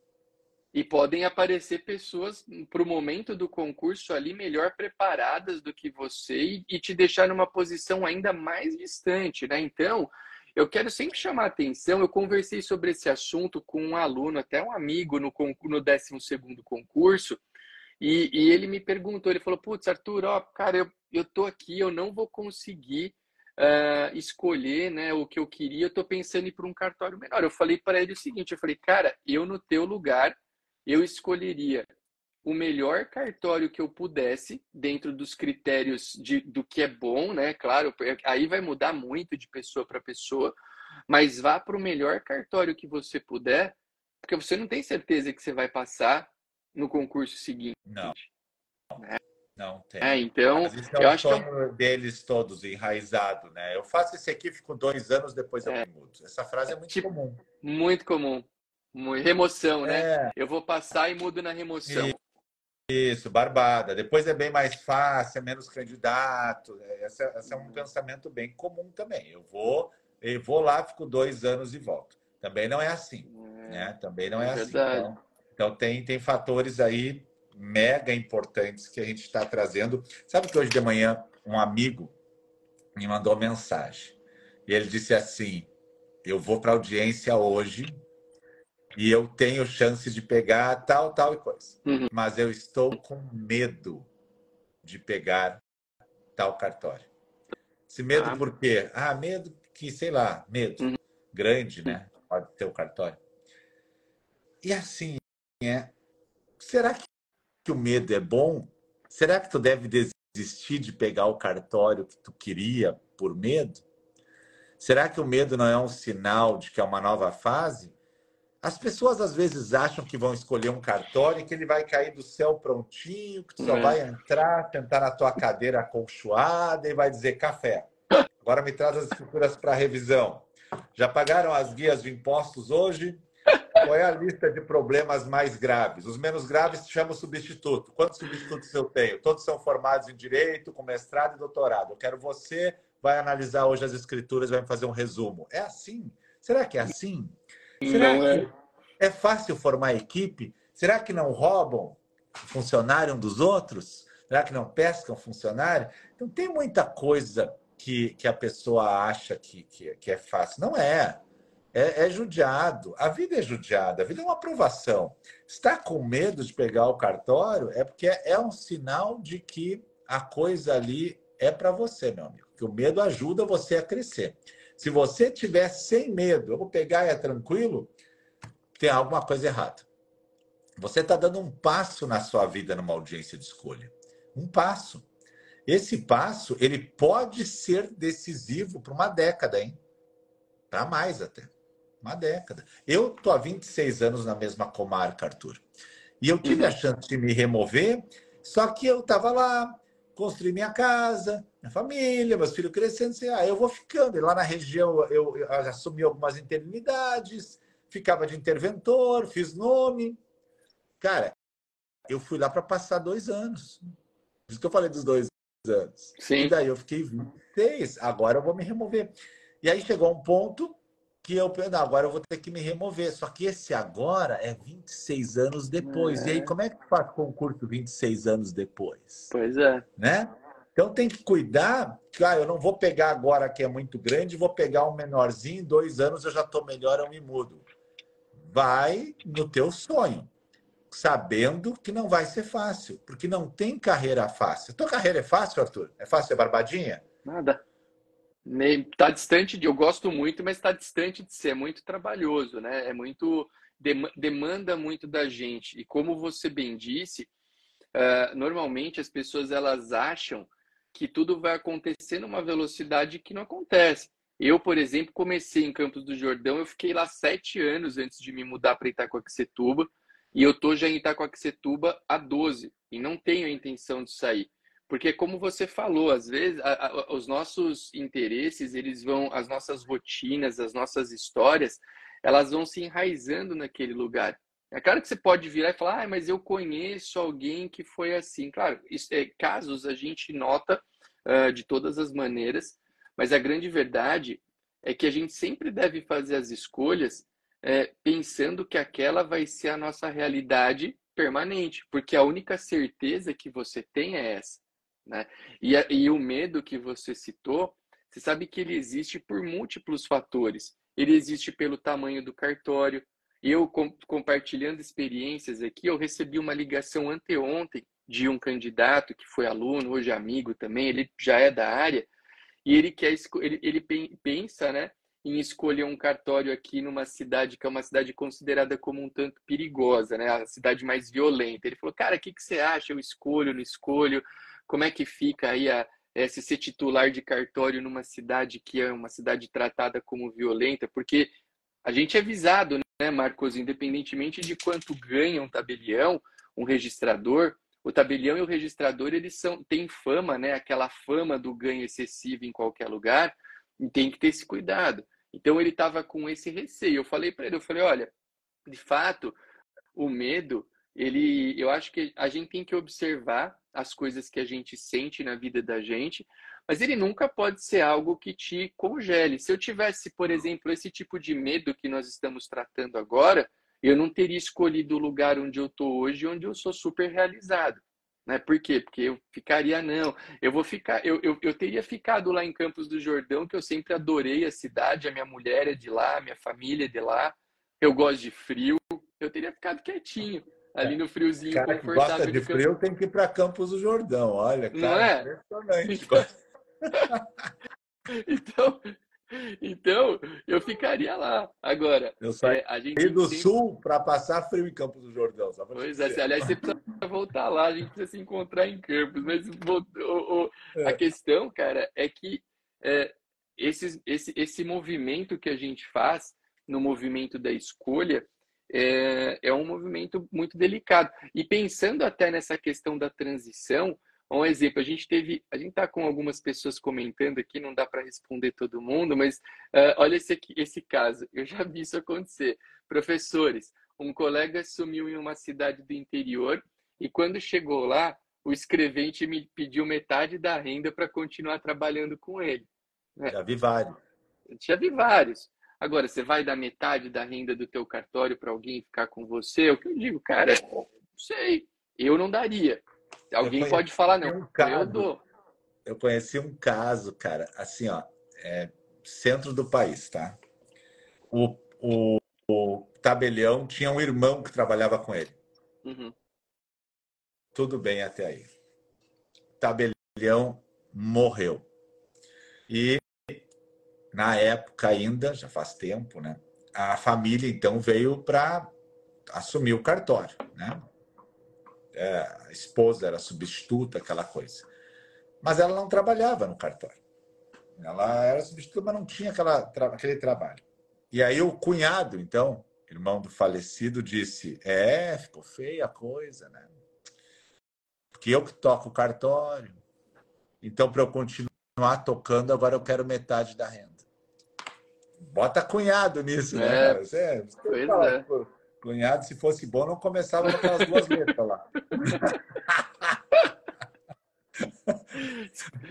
E podem aparecer pessoas para o momento do concurso ali melhor preparadas do que você e, te deixar numa posição ainda mais distante, né? Então, eu quero sempre chamar atenção. Eu conversei sobre esse assunto com um aluno, até um amigo, no, no 12 concurso, e, e, ele me perguntou: ele falou, Putz, Arthur, ó, cara, eu, eu tô aqui, eu não vou conseguir uh, escolher né, o que eu queria, eu tô pensando em ir para um cartório menor. Eu falei para ele o seguinte: eu falei, cara, eu no teu lugar, eu escolheria o melhor cartório que eu pudesse, dentro dos critérios de, do que é bom, né? Claro, aí vai mudar muito de pessoa para pessoa, mas vá para o melhor cartório que você puder, porque você não tem certeza que você vai passar no concurso seguinte. Não. Né? Não tem. É, então, Mas é eu acho que é deles todos enraizado, né? Eu faço esse aqui, fico dois anos, depois eu é. mudo. Essa frase é muito tipo, comum. Muito comum. Remoção, né? É. Eu vou passar e mudo na remoção. Isso, barbada. Depois é bem mais fácil, é menos candidato. Esse, é, esse é um pensamento bem comum também. Eu vou, eu vou lá, fico dois anos e volto. Também não é assim, é, né? Também não é, é assim. Então, então, tem, tem fatores aí mega importantes que a gente está trazendo. Sabe que hoje de manhã um amigo me mandou mensagem e ele disse assim: eu vou para audiência hoje e eu tenho chance de pegar tal, tal e coisa. Uhum. Mas eu estou com medo de pegar tal cartório. Esse medo ah. por quê? Ah, medo que, sei lá, medo uhum. grande, né? Pode ter o cartório. E assim, é, será que o medo é bom? Será que tu deve desistir de pegar o cartório que tu queria por medo? Será que o medo não é um sinal de que é uma nova fase? As pessoas às vezes acham que vão escolher um cartório que ele vai cair do céu prontinho, que tu só é. vai entrar, sentar na tua cadeira acolchoada e vai dizer café. Agora me traz as escrituras para revisão. Já pagaram as guias de impostos hoje? Qual é a lista de problemas mais graves? Os menos graves se chama substituto. Quantos substitutos eu tenho? Todos são formados em direito, com mestrado e doutorado. Eu quero você, vai analisar hoje as escrituras, vai me fazer um resumo. É assim? Será que é assim? Será não que é... é fácil formar equipe? Será que não roubam funcionário um dos outros? Será que não pescam funcionário? Então, tem muita coisa que, que a pessoa acha que, que, que é fácil. Não é. é. É judiado. A vida é judiada. A vida é uma aprovação. Está com medo de pegar o cartório é porque é um sinal de que a coisa ali é para você, meu amigo. Que o medo ajuda você a crescer. Se você tiver sem medo, eu vou pegar e é tranquilo, tem alguma coisa errada. Você está dando um passo na sua vida numa audiência de escolha. Um passo. Esse passo, ele pode ser decisivo para uma década, hein? Para mais até. Uma década. Eu estou há 26 anos na mesma comarca, Arthur. E eu tive a uhum. chance de me remover, só que eu estava lá, construí minha casa, minha família, meus filhos crescendo. Assim, ah, eu vou ficando. E lá na região eu, eu assumi algumas interinidades, ficava de interventor, fiz nome. Cara, eu fui lá para passar dois anos. Por isso que eu falei dos dois anos. Sim. E daí eu fiquei 26, agora eu vou me remover. E aí chegou um ponto que eu pensei, agora eu vou ter que me remover. Só que esse agora é 26 anos depois. É. E aí, é. como é que faz concurso 26 anos depois? Pois é. Né? Então tem que cuidar. Ah, eu não vou pegar agora que é muito grande, vou pegar um menorzinho, dois anos eu já estou melhor, eu me mudo. Vai no teu sonho, sabendo que não vai ser fácil, porque não tem carreira fácil. Tua carreira é fácil, Arthur? É fácil ser barbadinha? Nada. Está distante de. Eu gosto muito, mas está distante de ser. É muito trabalhoso, né? É muito. Demanda muito da gente. E como você bem disse, uh, normalmente as pessoas elas acham que tudo vai acontecer numa velocidade que não acontece. Eu, por exemplo, comecei em Campos do Jordão, eu fiquei lá sete anos antes de me mudar para Itacoaxetuba, e eu tô já em Itacoaxetuba há 12, e não tenho a intenção de sair. Porque como você falou, às vezes a, a, os nossos interesses, eles vão, as nossas rotinas, as nossas histórias, elas vão se enraizando naquele lugar. É claro que você pode virar e falar, ah, mas eu conheço alguém que foi assim. Claro, isso, é, casos a gente nota uh, de todas as maneiras, mas a grande verdade é que a gente sempre deve fazer as escolhas é, pensando que aquela vai ser a nossa realidade permanente, porque a única certeza que você tem é essa. Né? E, e o medo que você citou, você sabe que ele existe por múltiplos fatores. Ele existe pelo tamanho do cartório. Eu, com, compartilhando experiências aqui, eu recebi uma ligação anteontem de um candidato que foi aluno, hoje amigo também, ele já é da área, e ele quer ele, ele pensa, né, em escolher um cartório aqui numa cidade que é uma cidade considerada como um tanto perigosa, né, a cidade mais violenta. Ele falou, cara, o que, que você acha? Eu escolho, não escolho? Como é que fica aí a, é, se ser titular de cartório numa cidade que é uma cidade tratada como violenta? Porque a gente é visado, né, Marcos, independentemente de quanto ganha um tabelião, um registrador, o tabelião e o registrador eles são têm fama, né, aquela fama do ganho excessivo em qualquer lugar, e tem que ter esse cuidado. Então ele estava com esse receio. Eu falei para ele, eu falei, olha, de fato, o medo, ele, eu acho que a gente tem que observar as coisas que a gente sente na vida da gente, mas ele nunca pode ser algo que te congele. Se eu tivesse, por exemplo, esse tipo de medo que nós estamos tratando agora, eu não teria escolhido o lugar onde eu estou hoje, onde eu sou super realizado. Né? Por quê? Porque eu ficaria, não, eu vou ficar, eu, eu, eu teria ficado lá em Campos do Jordão, que eu sempre adorei a cidade, a minha mulher é de lá, minha família é de lá, eu gosto de frio, eu teria ficado quietinho ali no friozinho cara confortável. gosta de, de frio tem que ir para Campos do Jordão, olha, cara, Não é? impressionante. Então, então, eu ficaria lá. Agora, eu saí é, a gente do sempre... sul para passar frio em Campos do Jordão. Pois é, aliás, você precisa voltar lá, a gente precisa se encontrar em Campos. Mas o, o, é. a questão, cara, é que é, esse, esse, esse movimento que a gente faz no movimento da escolha, é, é um movimento muito delicado. E pensando até nessa questão da transição, um exemplo, a gente teve, a gente está com algumas pessoas comentando aqui, não dá para responder todo mundo, mas uh, olha esse, aqui, esse caso, eu já vi isso acontecer. Professores, um colega sumiu em uma cidade do interior e quando chegou lá, o escrevente me pediu metade da renda para continuar trabalhando com ele. Né? Já vi vários. Já vi vários. Agora, você vai dar metade da renda do teu cartório para alguém ficar com você? É o que eu digo, cara, não sei. Eu não daria. Alguém pode falar, não. Um caso, eu dou. Eu conheci um caso, cara, assim, ó, é, centro do país, tá? O, o, o, tabelião tinha um irmão que trabalhava com ele. Uhum. Tudo bem até aí. Tabelião morreu. E na época ainda, já faz tempo, né? A família então veio para assumir o cartório, né? É, a esposa era substituta, aquela coisa. Mas ela não trabalhava no cartório. Ela era substituta, mas não tinha aquela, aquele trabalho. E aí o cunhado, então, irmão do falecido, disse: É, ficou feia a coisa, né? Porque eu que toco o cartório. Então, para eu continuar tocando, agora eu quero metade da renda. Bota cunhado nisso, né, é, cara? Você, você pois fala, é. Cunhado, se fosse bom, não começava com aquelas duas letras lá.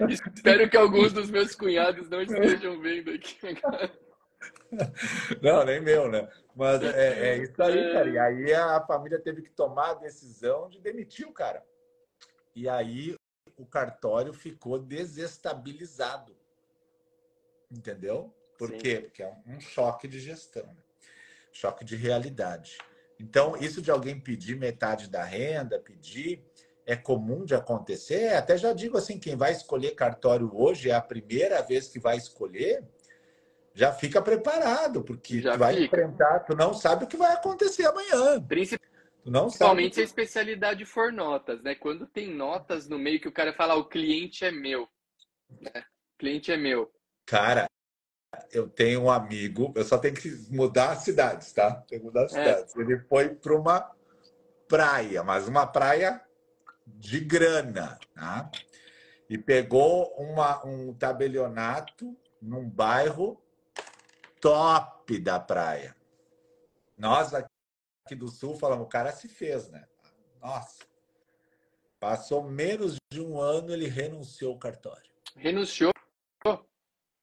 Espero que alguns dos meus cunhados não estejam vendo aqui Não, nem meu, né? Mas é, é isso aí, cara. E aí a família teve que tomar a decisão de demitir o cara. E aí o cartório ficou desestabilizado. Entendeu? Por Sim. quê? Porque é um choque de gestão, né? Choque de realidade. Então, isso de alguém pedir metade da renda, pedir, é comum de acontecer. Até já digo assim, quem vai escolher cartório hoje é a primeira vez que vai escolher, já fica preparado, porque já tu vai fica. enfrentar, tu não sabe o que vai acontecer amanhã. Principalmente se a especialidade for notas, né? Quando tem notas no meio que o cara fala, o cliente é meu. Né? O cliente é meu. Cara, eu tenho um amigo, eu só tenho que mudar as cidades, tá? Tenho que mudar as é. cidades. Ele foi para uma praia, mas uma praia de grana, tá? E pegou uma, um tabelionato num bairro top da praia. Nós aqui do sul falamos, o cara se fez, né? Nossa. Passou menos de um ano, ele renunciou ao cartório. Renunciou?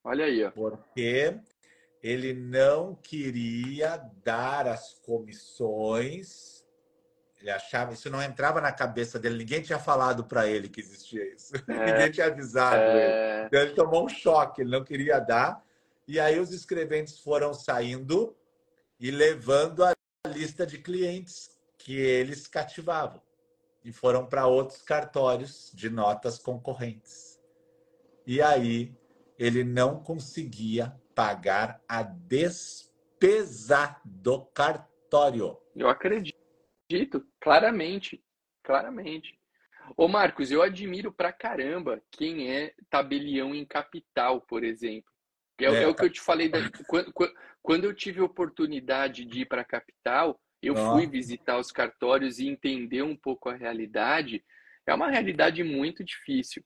Olha aí, ó. Porque ele não queria dar as comissões. Ele achava, isso não entrava na cabeça dele, ninguém tinha falado para ele que existia isso. É, ninguém tinha avisado é... ele. Então ele tomou um choque, ele não queria dar. E aí os escreventes foram saindo e levando a lista de clientes que eles cativavam e foram para outros cartórios de notas concorrentes. E aí ele não conseguia pagar a despesa do cartório. Eu acredito, claramente, claramente. Ô Marcos, eu admiro pra caramba quem é tabelião em capital, por exemplo. É, é, é o que eu te falei. Da, quando, quando, eu tive a oportunidade de ir para a capital, eu fui visitar os cartórios e entender um pouco a realidade. É uma realidade muito difícil.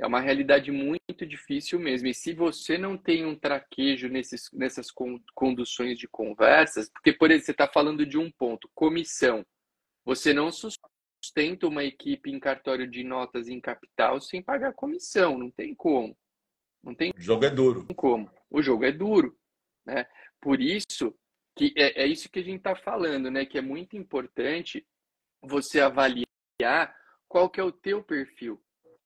É uma realidade muito difícil mesmo. E se você não tem um traquejo nesses, nessas conduções de conversas, porque, por exemplo, você está falando de um ponto, comissão. Você não sustenta uma equipe em cartório de notas em capital sem pagar comissão, não tem como. Não tem o jogo é duro. como. O jogo é duro. Né? Por isso que é, é isso que a gente está falando, né? Que é muito importante você avaliar qual que é o teu perfil.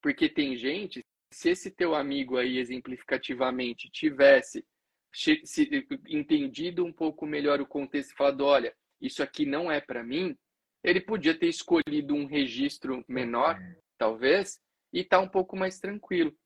Porque tem gente, se esse teu amigo aí, exemplificativamente, tivesse se, entendido um pouco melhor o contexto e falado, olha, isso aqui não é para mim, ele podia ter escolhido um registro menor, talvez, e estar tá um pouco mais tranquilo.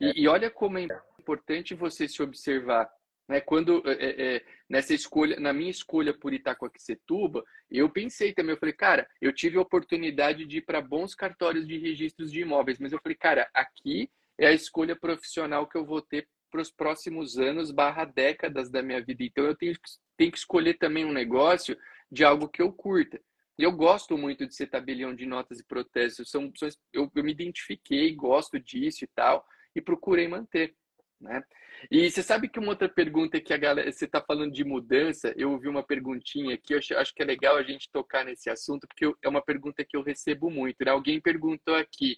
E, e, olha como é importante você se observar. Né? Quando é, é, nessa escolha, na minha escolha por Itacoaquecetuba, eu pensei também, eu falei, cara, eu tive a oportunidade de ir para bons cartórios de registros de imóveis, mas eu falei, cara, aqui é a escolha profissional que eu vou ter para os próximos anos barra décadas da minha vida. Então eu tenho, tenho que escolher também um negócio de algo que eu curta. Eu gosto muito de ser tabelião de notas e protestos. São, eu, eu me identifiquei, gosto disso e tal, e procurei manter. Né? E você sabe que uma outra pergunta que a galera, você está falando de mudança, eu ouvi uma perguntinha aqui, eu acho, que é legal a gente tocar nesse assunto, porque é uma pergunta que eu recebo muito. Né? Alguém perguntou aqui,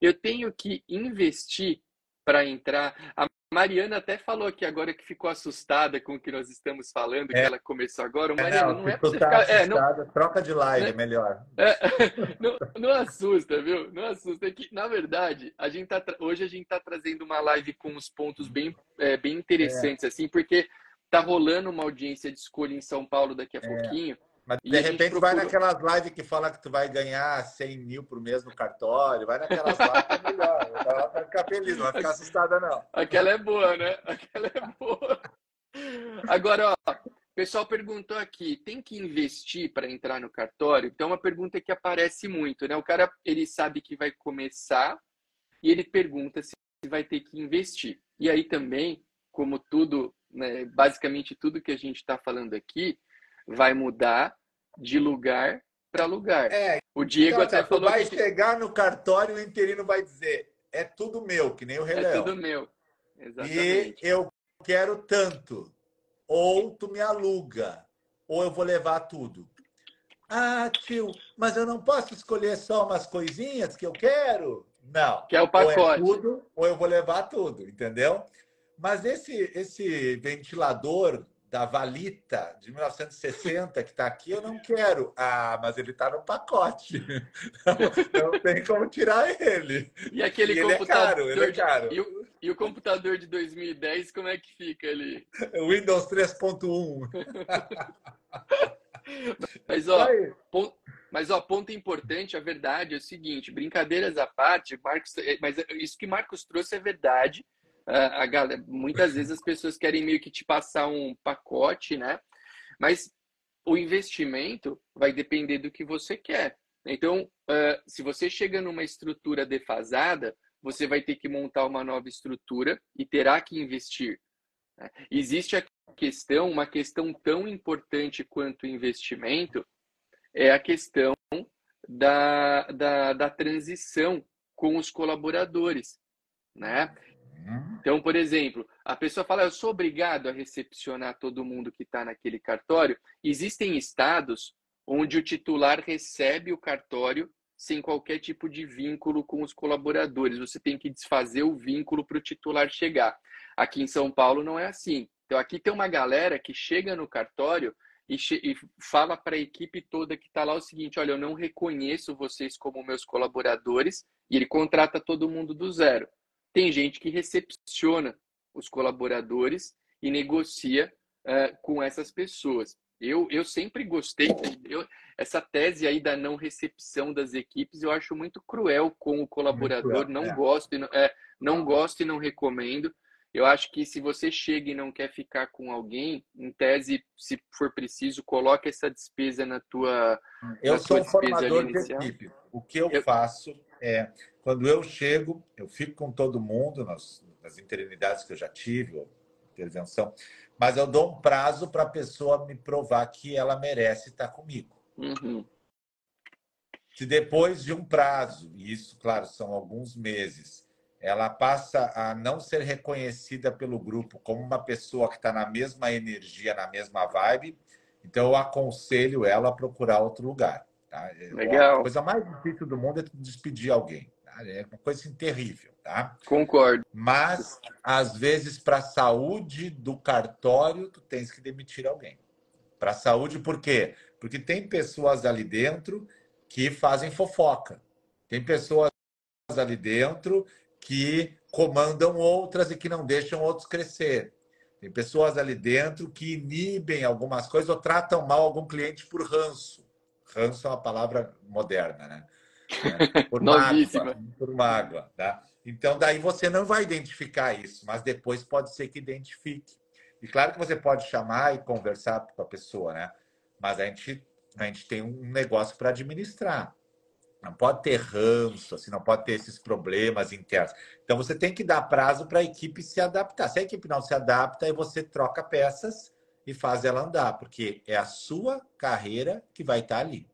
eu tenho que investir para entrar. A Mariana até falou aqui agora que ficou assustada com o que nós estamos falando, é. que ela começou agora. É, Mariana, não, não é para você tá ficar. É, não... Troca de live, né? melhor. É, não, não, assusta, viu? Não assusta. É que, na verdade, a gente tá, hoje a gente está trazendo uma live com uns pontos bem, é, bem interessantes, assim, porque tá rolando uma audiência de escolha em São Paulo daqui a pouquinho. Mas de repente procura... vai naquelas lives que fala que tu vai ganhar 100 mil por mês no cartório, vai naquelas lives que é melhor. Ela vai ficar feliz, não vai ficar assustada, não. Aquela é boa, né? Aquela é boa. Agora, ó, o pessoal perguntou aqui, tem que investir para entrar no cartório? Então, é uma pergunta que aparece muito, né? O cara, ele sabe que vai começar e ele pergunta se vai ter que investir. E aí também, como tudo, né, basicamente tudo que a gente está falando aqui, vai mudar de lugar para lugar. É, o Diego então, até tá, falou vai que... chegar no cartório, o interino vai dizer: é tudo meu, que nem o Rei É tudo meu. Exatamente. E eu quero tanto. Ou tu me aluga, ou eu vou levar tudo. Ah, tio, mas eu não posso escolher só umas coisinhas que eu quero? Não. Que é o pacote. Ou é tudo, ou eu vou levar tudo, entendeu? Mas esse, esse ventilador da Valita de 1960 que está aqui, eu não quero. Ah, mas ele está no pacote. Não, não tem como tirar ele. E aquele e computador. Ele é caro, ele é caro. E, o, e o computador de 2010, como é que fica ali? Windows 3.1. mas, ó, ponto, mas, ó, ponto importante, a verdade é o seguinte: brincadeiras à parte, Marcos, é, mas isso que Marcos trouxe é verdade a galera, muitas vezes as pessoas querem meio que te passar um pacote, né? Mas o investimento vai depender do que você quer. Então, se você chega numa estrutura defasada, você vai ter que montar uma nova estrutura e terá que investir. Né? Existe a questão, uma questão tão importante quanto o investimento, é a questão da, da, da transição com os colaboradores. Né? Então, por exemplo, a pessoa fala, eu sou obrigado a recepcionar todo mundo que está naquele cartório. Existem estados onde o titular recebe o cartório sem qualquer tipo de vínculo com os colaboradores. Você tem que desfazer o vínculo para o titular chegar. Aqui em São Paulo não é assim. Então, aqui tem uma galera que chega no cartório e, e fala para a equipe toda que está lá o seguinte: olha, eu não reconheço vocês como meus colaboradores, e ele contrata todo mundo do zero. Tem gente que recepciona os colaboradores e negocia uh, com essas pessoas. Eu, eu sempre gostei, eu, essa tese aí da não recepção das equipes, eu acho muito cruel com o colaborador, não é. gosto, não, é, não gosto e não recomendo. Eu acho que se você chega e não quer ficar com alguém, em tese, se for preciso, coloque essa despesa na tua Eu na sou tua formador de equipe. O que eu, eu, faço é, quando eu chego, eu fico com todo mundo nas, nas interinidades que eu já tive, ou intervenção, mas eu dou um prazo para a pessoa me provar que ela merece estar comigo. Uhum. Se depois de um prazo, e isso, claro, são alguns meses, ela passa a não ser reconhecida pelo grupo como uma pessoa que está na mesma energia, na mesma vibe. Então, eu aconselho ela a procurar outro lugar. Tá? Legal. A coisa mais difícil do mundo é despedir alguém. Tá? É uma coisa assim, terrível. Tá? Concordo. Mas, às vezes, para a saúde do cartório, tu tens que demitir alguém. Para a saúde, por quê? Porque tem pessoas ali dentro que fazem fofoca. Tem pessoas ali dentro que comandam outras e que não deixam outros crescer. Tem pessoas ali dentro que inibem algumas coisas ou tratam mal algum cliente por ranço. Ranço é uma palavra moderna, né? É, por mágoa, por mágoa, tá? Então, daí você não vai identificar isso, mas depois pode ser que identifique. E claro que você pode chamar e conversar com a pessoa, né? Mas a gente, a gente tem um negócio para administrar. Não pode ter ranço, assim, não pode ter esses problemas internos. Então você tem que dar prazo para a equipe se adaptar. Se a equipe não se adapta, aí você troca peças e faz ela andar, porque é a sua carreira que vai estar ali.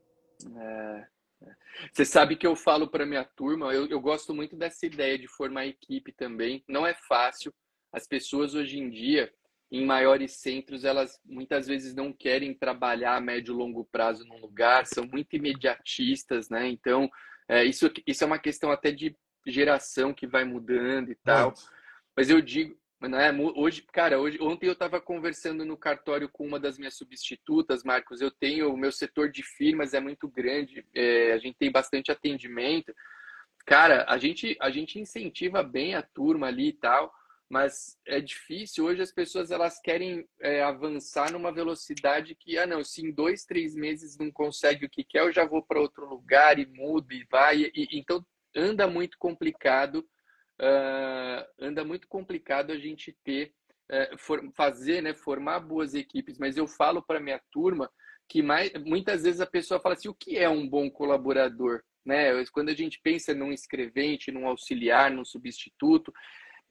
É, é. Você sabe que eu falo para minha turma, eu, eu gosto muito dessa ideia de formar equipe também. Não é fácil. As pessoas hoje em dia, em maiores centros, elas muitas vezes não querem trabalhar a médio e longo prazo num lugar, são muito imediatistas, né? Então, é, isso, isso é uma questão até de geração que vai mudando e tal. Mas eu digo, né, hoje, cara, hoje, ontem eu estava conversando no cartório com uma das minhas substitutas, Marcos. Eu tenho, o meu setor de firmas é muito grande, é, a gente tem bastante atendimento. Cara, a gente, a gente incentiva bem a turma ali e tal mas é difícil. Hoje as pessoas elas querem é, avançar numa velocidade que, ah, não, se em dois, três meses não consegue o que quer, eu já vou para outro lugar e mudo e vai. E, então anda muito complicado, uh, anda muito complicado a gente ter, uh, for, fazer, né, formar boas equipes. Mas eu falo para minha turma que mais, muitas vezes a pessoa fala assim, o que é um bom colaborador? Né? Quando a gente pensa num escrevente, num auxiliar, num substituto,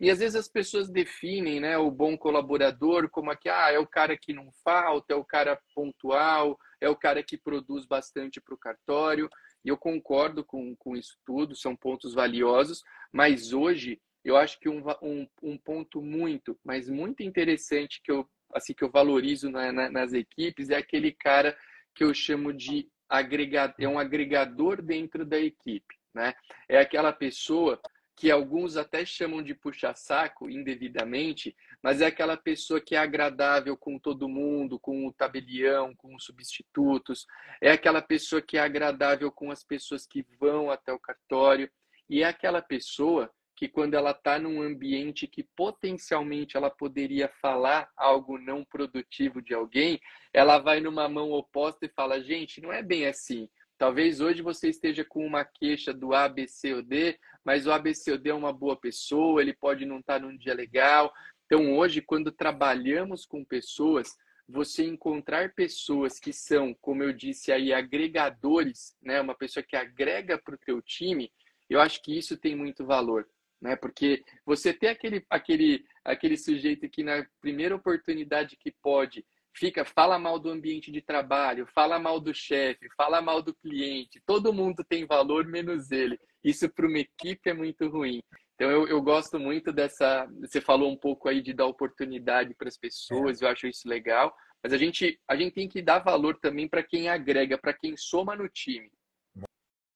e às vezes as pessoas definem né, o bom colaborador como aqui, ah, é o cara que não falta, é o cara pontual, é o cara que produz bastante para o cartório. E eu concordo com, com isso tudo, são pontos valiosos, mas hoje eu acho que um, um, um ponto muito, mas muito interessante que eu, assim, que eu valorizo na, na, nas equipes é aquele cara que eu chamo de agregador, é um agregador dentro da equipe. Né? É aquela pessoa que alguns até chamam de puxa-saco indevidamente, mas é aquela pessoa que é agradável com todo mundo, com o tabelião, com os substitutos, é aquela pessoa que é agradável com as pessoas que vão até o cartório, e é aquela pessoa que quando ela está num ambiente que potencialmente ela poderia falar algo não produtivo de alguém, ela vai numa mão oposta e fala, gente, não é bem assim. Talvez hoje você esteja com uma queixa do A, B, C ou D, mas o A, B, C ou D é uma boa pessoa, ele pode não estar num dia legal. Então, hoje, quando trabalhamos com pessoas, você encontrar pessoas que são, como eu disse aí, agregadores, né? uma pessoa que agrega para o teu time, eu acho que isso tem muito valor. Né? Porque você ter aquele, aquele, aquele sujeito que na primeira oportunidade que pode fica, fala mal do ambiente de trabalho, fala mal do chefe, fala mal do cliente, todo mundo tem valor menos ele. Isso para uma equipe é muito ruim. Então eu, eu gosto muito dessa. Você falou um pouco aí de dar oportunidade para as pessoas, é. eu acho isso legal. Mas a gente, a gente tem que dar valor também para quem agrega, para quem soma no time.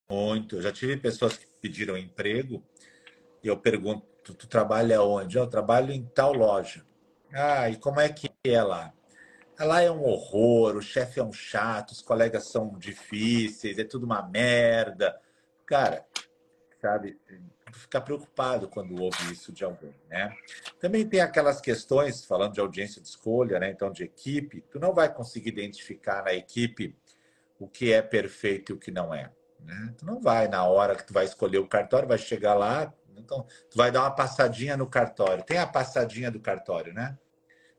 Muito. Eu já tive pessoas que pediram emprego e eu pergunto: tu, tu trabalha onde? Eu trabalho em tal loja. Ah, e como é que é lá? Lá é um horror, o chefe é um chato, os colegas são difíceis, é tudo uma merda. Cara, sabe, ficar preocupado quando ouve isso de alguém, né? Também tem aquelas questões, falando de audiência de escolha, né? Então, de equipe, tu não vai conseguir identificar na equipe o que é perfeito e o que não é. Né? Tu não vai, na hora que tu vai escolher o cartório, vai chegar lá, então tu vai dar uma passadinha no cartório. Tem a passadinha do cartório, né?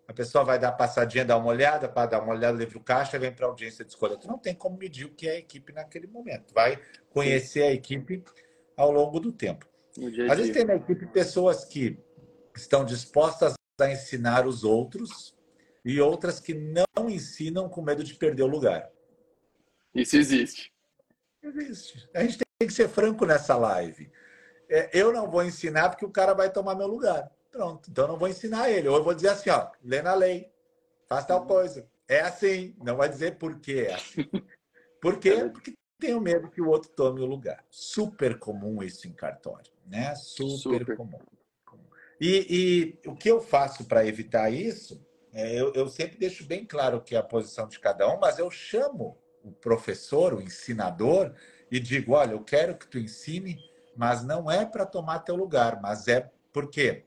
A pessoa vai dar passadinha, dar uma olhada, para dar uma olhada, livro caixa, vem para a audiência de escolha. Tu não tem como medir o que é a equipe naquele momento. Vai conhecer a equipe ao longo do tempo. Às vezes tem na equipe pessoas que estão dispostas a ensinar os outros e outras que não ensinam com medo de perder o lugar. Isso existe. Existe. A gente tem que ser franco nessa live. É, eu não vou ensinar porque o cara vai tomar meu lugar. Pronto, então não vou ensinar ele. Ou eu vou dizer assim, ó, lê na lei, faz tal uhum. coisa. É assim, não vai dizer por que é assim. Por quê? É porque tenho medo que o outro tome o lugar. Super comum isso em cartório, né? Super, Super. comum. E, e, o que eu faço para evitar isso, é, eu, eu sempre deixo bem claro que é a posição de cada um, mas eu chamo o professor, o ensinador, e digo: olha, eu quero que tu ensine, mas não é para tomar teu lugar, mas é por quê?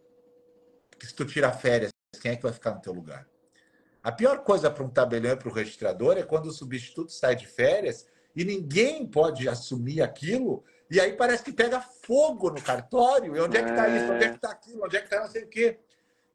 Porque se tu tira férias, quem é que vai ficar no teu lugar? A pior coisa para um tabelião e para o registrador é quando o substituto sai de férias e ninguém pode assumir aquilo, e aí parece que pega fogo no cartório. E onde é que está isso? Onde é que está aquilo? Onde é que está não sei o quê?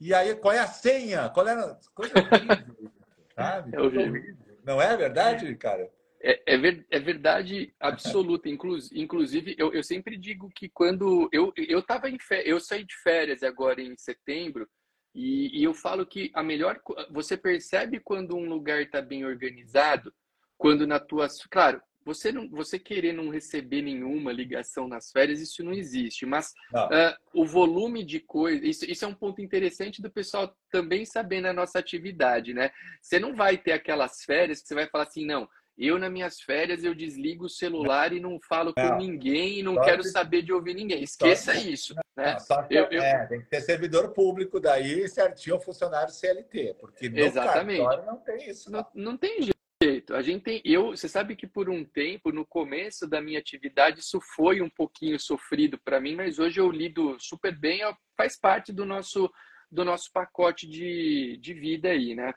E aí, qual é a senha? Qual é a... Coisa horrível, sabe? É Não é verdade, cara? É, é, ver, é verdade absoluta. Inclusive, eu, eu sempre digo que quando eu eu tava em férias, eu saí de férias agora em setembro e, e eu falo que a melhor você percebe quando um lugar está bem organizado, quando na tua claro você não você querer não receber nenhuma ligação nas férias isso não existe mas uh, o volume de coisas isso, isso é um ponto interessante do pessoal também saber na nossa atividade né você não vai ter aquelas férias que você vai falar assim não eu, nas minhas férias, eu desligo o celular e não falo com não. ninguém e não quero que... saber de ouvir ninguém. Esqueça só... isso. Né? Não, eu, eu... É, tem que ter servidor público daí certinho funcionário CLT, porque no Exatamente. não tem isso. Não, não tem jeito. A gente tem, eu, você sabe que por um tempo, no começo da minha atividade, isso foi um pouquinho sofrido para mim, mas hoje eu lido super bem, faz parte do nosso do nosso pacote de, de vida aí, né?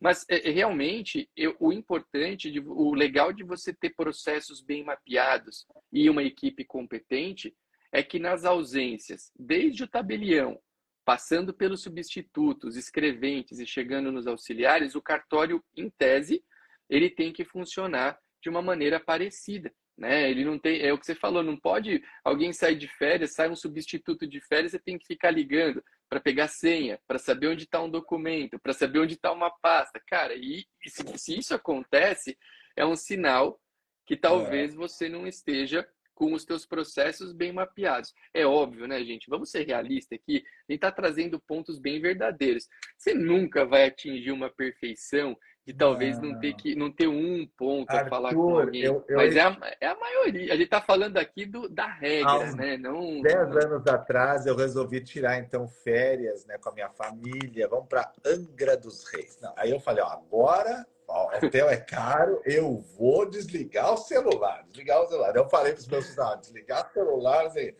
Mas é, realmente eu, o importante, de, o legal de você ter processos bem mapeados e uma equipe competente é que nas ausências, desde o tabelião, passando pelos substitutos, escreventes e chegando nos auxiliares, o cartório, em tese, ele tem que funcionar de uma maneira parecida. Né? Ele não tem, é o que você falou, não pode alguém sair de férias, sai um substituto de férias, você tem que ficar ligando para pegar senha, para saber onde está um documento, para saber onde está uma pasta. Cara, e, e se, se, isso acontece, é um sinal que talvez é. você não esteja com os teus processos bem mapeados. É óbvio, né, gente? Vamos ser realistas aqui. A gente está trazendo pontos bem verdadeiros. Você nunca vai atingir uma perfeição de talvez não, não ter que não ter um ponto Arthur, a falar com alguém. Eu, eu... Mas é a, é a maioria. A gente está falando aqui do, da regra, né? Não. Dez anos atrás eu resolvi tirar então férias, né, com a minha família. Vamos para Angra dos Reis. Não, aí eu falei, ó, agora ó, o hotel é caro, eu vou desligar o celular, desligar o celular. Eu falei para os meus funcionários, desligar o celular, assim,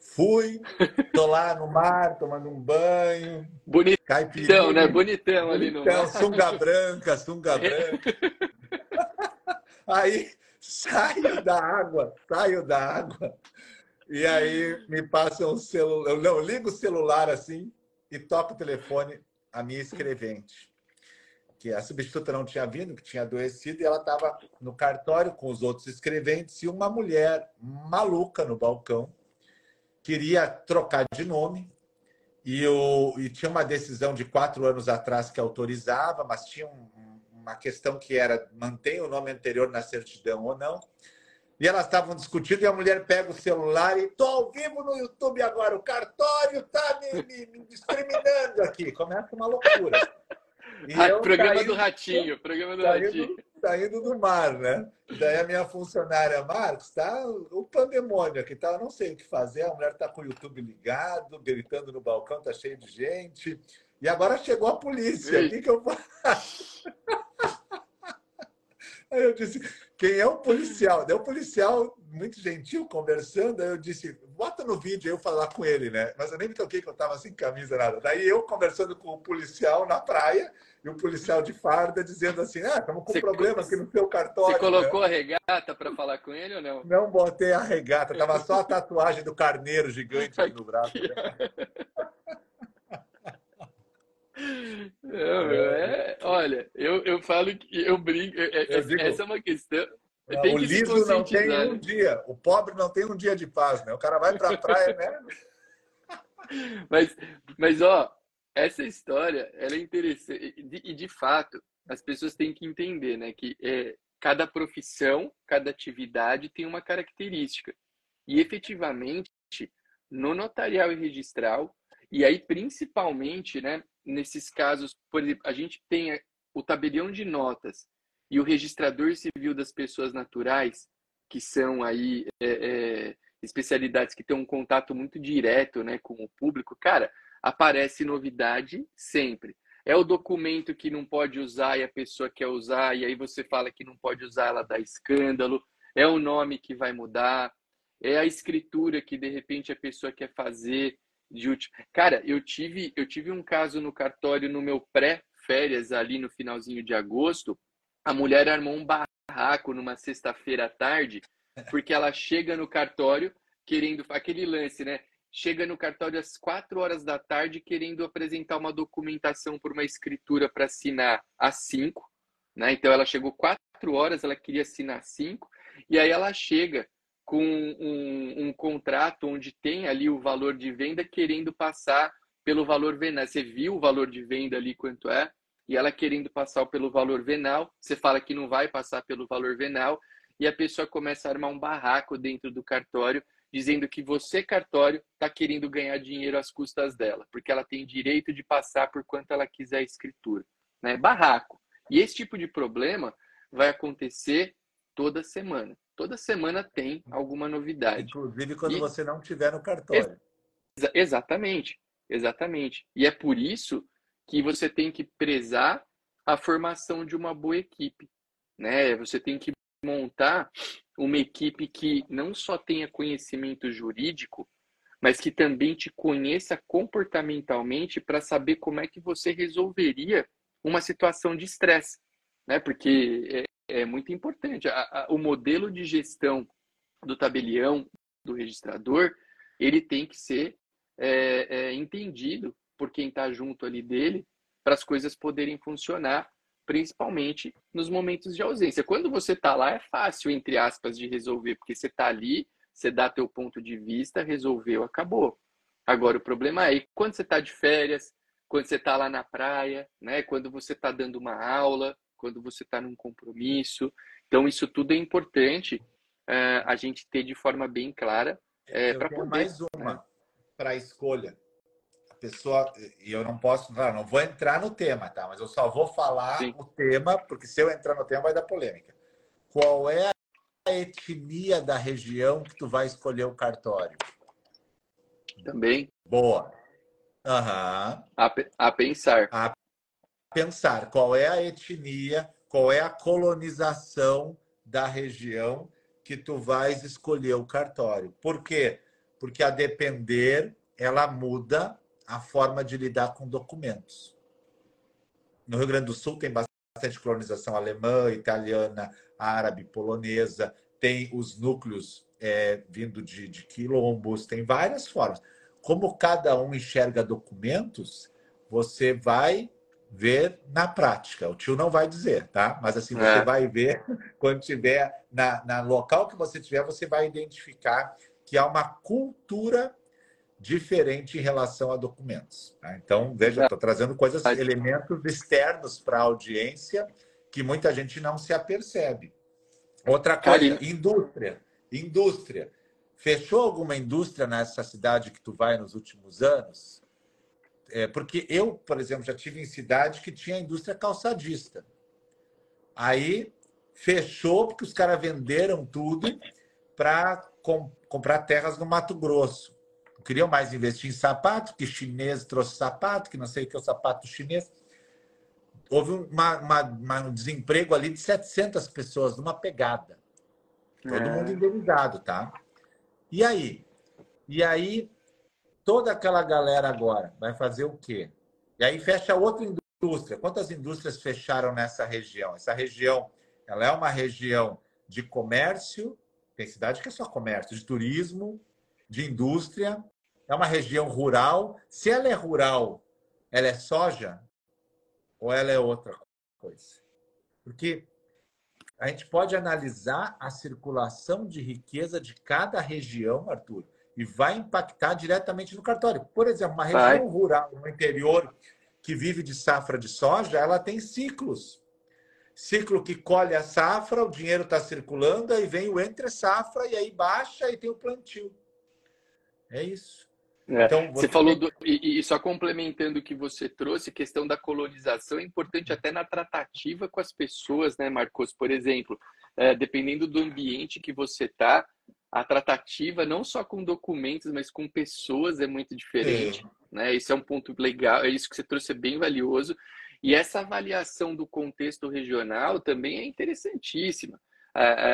Fui, tô lá no mar, tomando um banho. Bonitão, né? Bonitão ali no mar. Sunga branca, sunga branca. aí saio da água, saio da água. E aí me passa um celular. Eu não, ligo o celular assim e toco o telefone a minha escrevente. Que a substituta não tinha vindo, que tinha adoecido, e ela estava no cartório com os outros escreventes e uma mulher maluca no balcão queria trocar de nome e, eu, e tinha uma decisão de quatro anos atrás que autorizava, mas tinha um, uma questão que era manter o nome anterior na certidão ou não. E elas estavam discutindo e a mulher pega o celular e tô ao vivo no YouTube agora, o cartório tá me, me, me discriminando aqui. Começa uma loucura. Programa do Ratinho, programa do Ratinho saindo do mar, né? Daí a minha funcionária, Marcos, tá o pandemônio aqui, tá? Eu não sei o que fazer. A mulher tá com o YouTube ligado, gritando no balcão, tá cheio de gente. E agora chegou a polícia. O que, que eu faço? Aí eu disse, quem é o policial? Daí o policial, muito gentil, conversando, aí eu disse, bota no vídeo eu falar com ele, né? Mas eu nem me toquei que eu tava sem camisa, nada. Daí eu conversando com o policial na praia, e o policial de farda dizendo assim, ah, estamos com um problema aqui no seu cartório. Você colocou né? a regata para falar com ele ou não? Não botei a regata, tava só a tatuagem do carneiro gigante no braço. Não, é, olha, eu, eu falo que eu brinco. É, é, eu digo, essa é uma questão. O liso não tem né? um dia, o pobre não tem um dia de paz, né? O cara vai para a praia, né? Mas, mas ó, essa história ela é interessante e de, de, fato as pessoas têm que entender, né, que é, cada profissão, cada atividade tem uma característica e efetivamente no notarial e registral e aí principalmente, né, nesses casos, por exemplo, a gente tem o tabelião de notas e o registrador civil das pessoas naturais, que são aí é, é, especialidades que têm um contato muito direto, né, com o público, cara aparece novidade sempre. É o documento que não pode usar e a pessoa quer usar, e aí você fala que não pode usar, ela dá escândalo. É o nome que vai mudar. É a escritura que de repente a pessoa quer fazer de último. Cara, eu tive, eu tive um caso no cartório no meu pré-férias, ali no finalzinho de agosto. A mulher armou um barraco numa sexta-feira à tarde, porque ela chega no cartório querendo aquele lance, né? chega no cartório às quatro horas da tarde querendo apresentar uma documentação por uma escritura para assinar às cinco, né? Então ela chegou quatro horas, ela queria assinar cinco, e aí ela chega com um, um, contrato onde tem ali o valor de venda querendo passar pelo valor venal. Você viu o valor de venda ali quanto é? E ela querendo passar pelo valor venal, você fala que não vai passar pelo valor venal, e a pessoa começa a armar um barraco dentro do cartório dizendo que você, cartório, está querendo ganhar dinheiro às custas dela, porque ela tem direito de passar por quanto ela quiser a escritura. Né? Barraco. E esse tipo de problema vai acontecer toda semana. Toda semana tem alguma novidade. Inclusive quando e... você não tiver no cartório. Ex exatamente, exatamente. E é por isso que você tem que prezar a formação de uma boa equipe. Né? Você tem que montar uma equipe que não só tenha conhecimento jurídico, mas que também te conheça comportamentalmente para saber como é que você resolveria uma situação de estresse, né? Porque é, é muito importante. A, a, o modelo de gestão do tabelião, do registrador, ele tem que ser é, é, entendido por quem está junto ali dele para as coisas poderem funcionar, principalmente nos momentos de ausência. Quando você está lá, é fácil, entre aspas, de resolver, porque você está ali, você dá teu ponto de vista, resolveu, acabou. Agora, o problema é quando você está de férias, quando você está lá na praia, né? quando você está dando uma aula, quando você está num compromisso. Então, isso tudo é importante uh, a gente ter de forma bem clara é, para poder. mais uma né? para a escolha. Pessoa, e eu não posso, não, não vou entrar no tema, tá? Mas eu só vou falar Sim. o tema, porque se eu entrar no tema vai dar polêmica. Qual é a etnia da região que tu vai escolher o cartório? Também. Boa. Uhum. A, a pensar. A pensar qual é a etnia, qual é a colonização da região que tu vais escolher o cartório. Por quê? Porque a depender, ela muda a forma de lidar com documentos. No Rio Grande do Sul tem bastante colonização alemã, italiana, árabe, polonesa, tem os núcleos é, vindo de, de quilombos, tem várias formas. Como cada um enxerga documentos, você vai ver na prática. O tio não vai dizer, tá? Mas assim, você é. vai ver quando tiver na, na local que você tiver, você vai identificar que há uma cultura diferente em relação a documentos. Tá? Então, veja, estou trazendo coisas, elementos externos para a audiência que muita gente não se apercebe. Outra coisa, indústria. Indústria. Fechou alguma indústria nessa cidade que tu vai nos últimos anos? É, porque eu, por exemplo, já tive em cidade que tinha indústria calçadista. Aí fechou porque os caras venderam tudo para com, comprar terras no Mato Grosso. Não queriam mais investir em sapato, que chinês trouxe sapato, que não sei o que é o sapato chinês. Houve uma, uma, uma, um desemprego ali de 700 pessoas numa pegada. Todo é. mundo indenizado, tá? E aí? E aí toda aquela galera agora vai fazer o quê? E aí fecha outra indústria. Quantas indústrias fecharam nessa região? Essa região, ela é uma região de comércio, tem cidade que é só comércio, de turismo, de indústria, é uma região rural. Se ela é rural, ela é soja ou ela é outra coisa? Porque a gente pode analisar a circulação de riqueza de cada região, Arthur, e vai impactar diretamente no cartório. Por exemplo, uma região vai. rural no interior que vive de safra de soja, ela tem ciclos. Ciclo que colhe a safra, o dinheiro está circulando, aí vem o entre safra e aí baixa e tem o plantio. É isso. É. Então, você, você falou do, e, e, só complementando o que você trouxe, questão da colonização é importante até na tratativa com as pessoas, né, Marcos? Por exemplo, é, dependendo do ambiente que você está, a tratativa não só com documentos, mas com pessoas é muito diferente. É. Né? Esse é um ponto legal, é isso que você trouxe é bem valioso. E essa avaliação do contexto regional também é interessantíssima.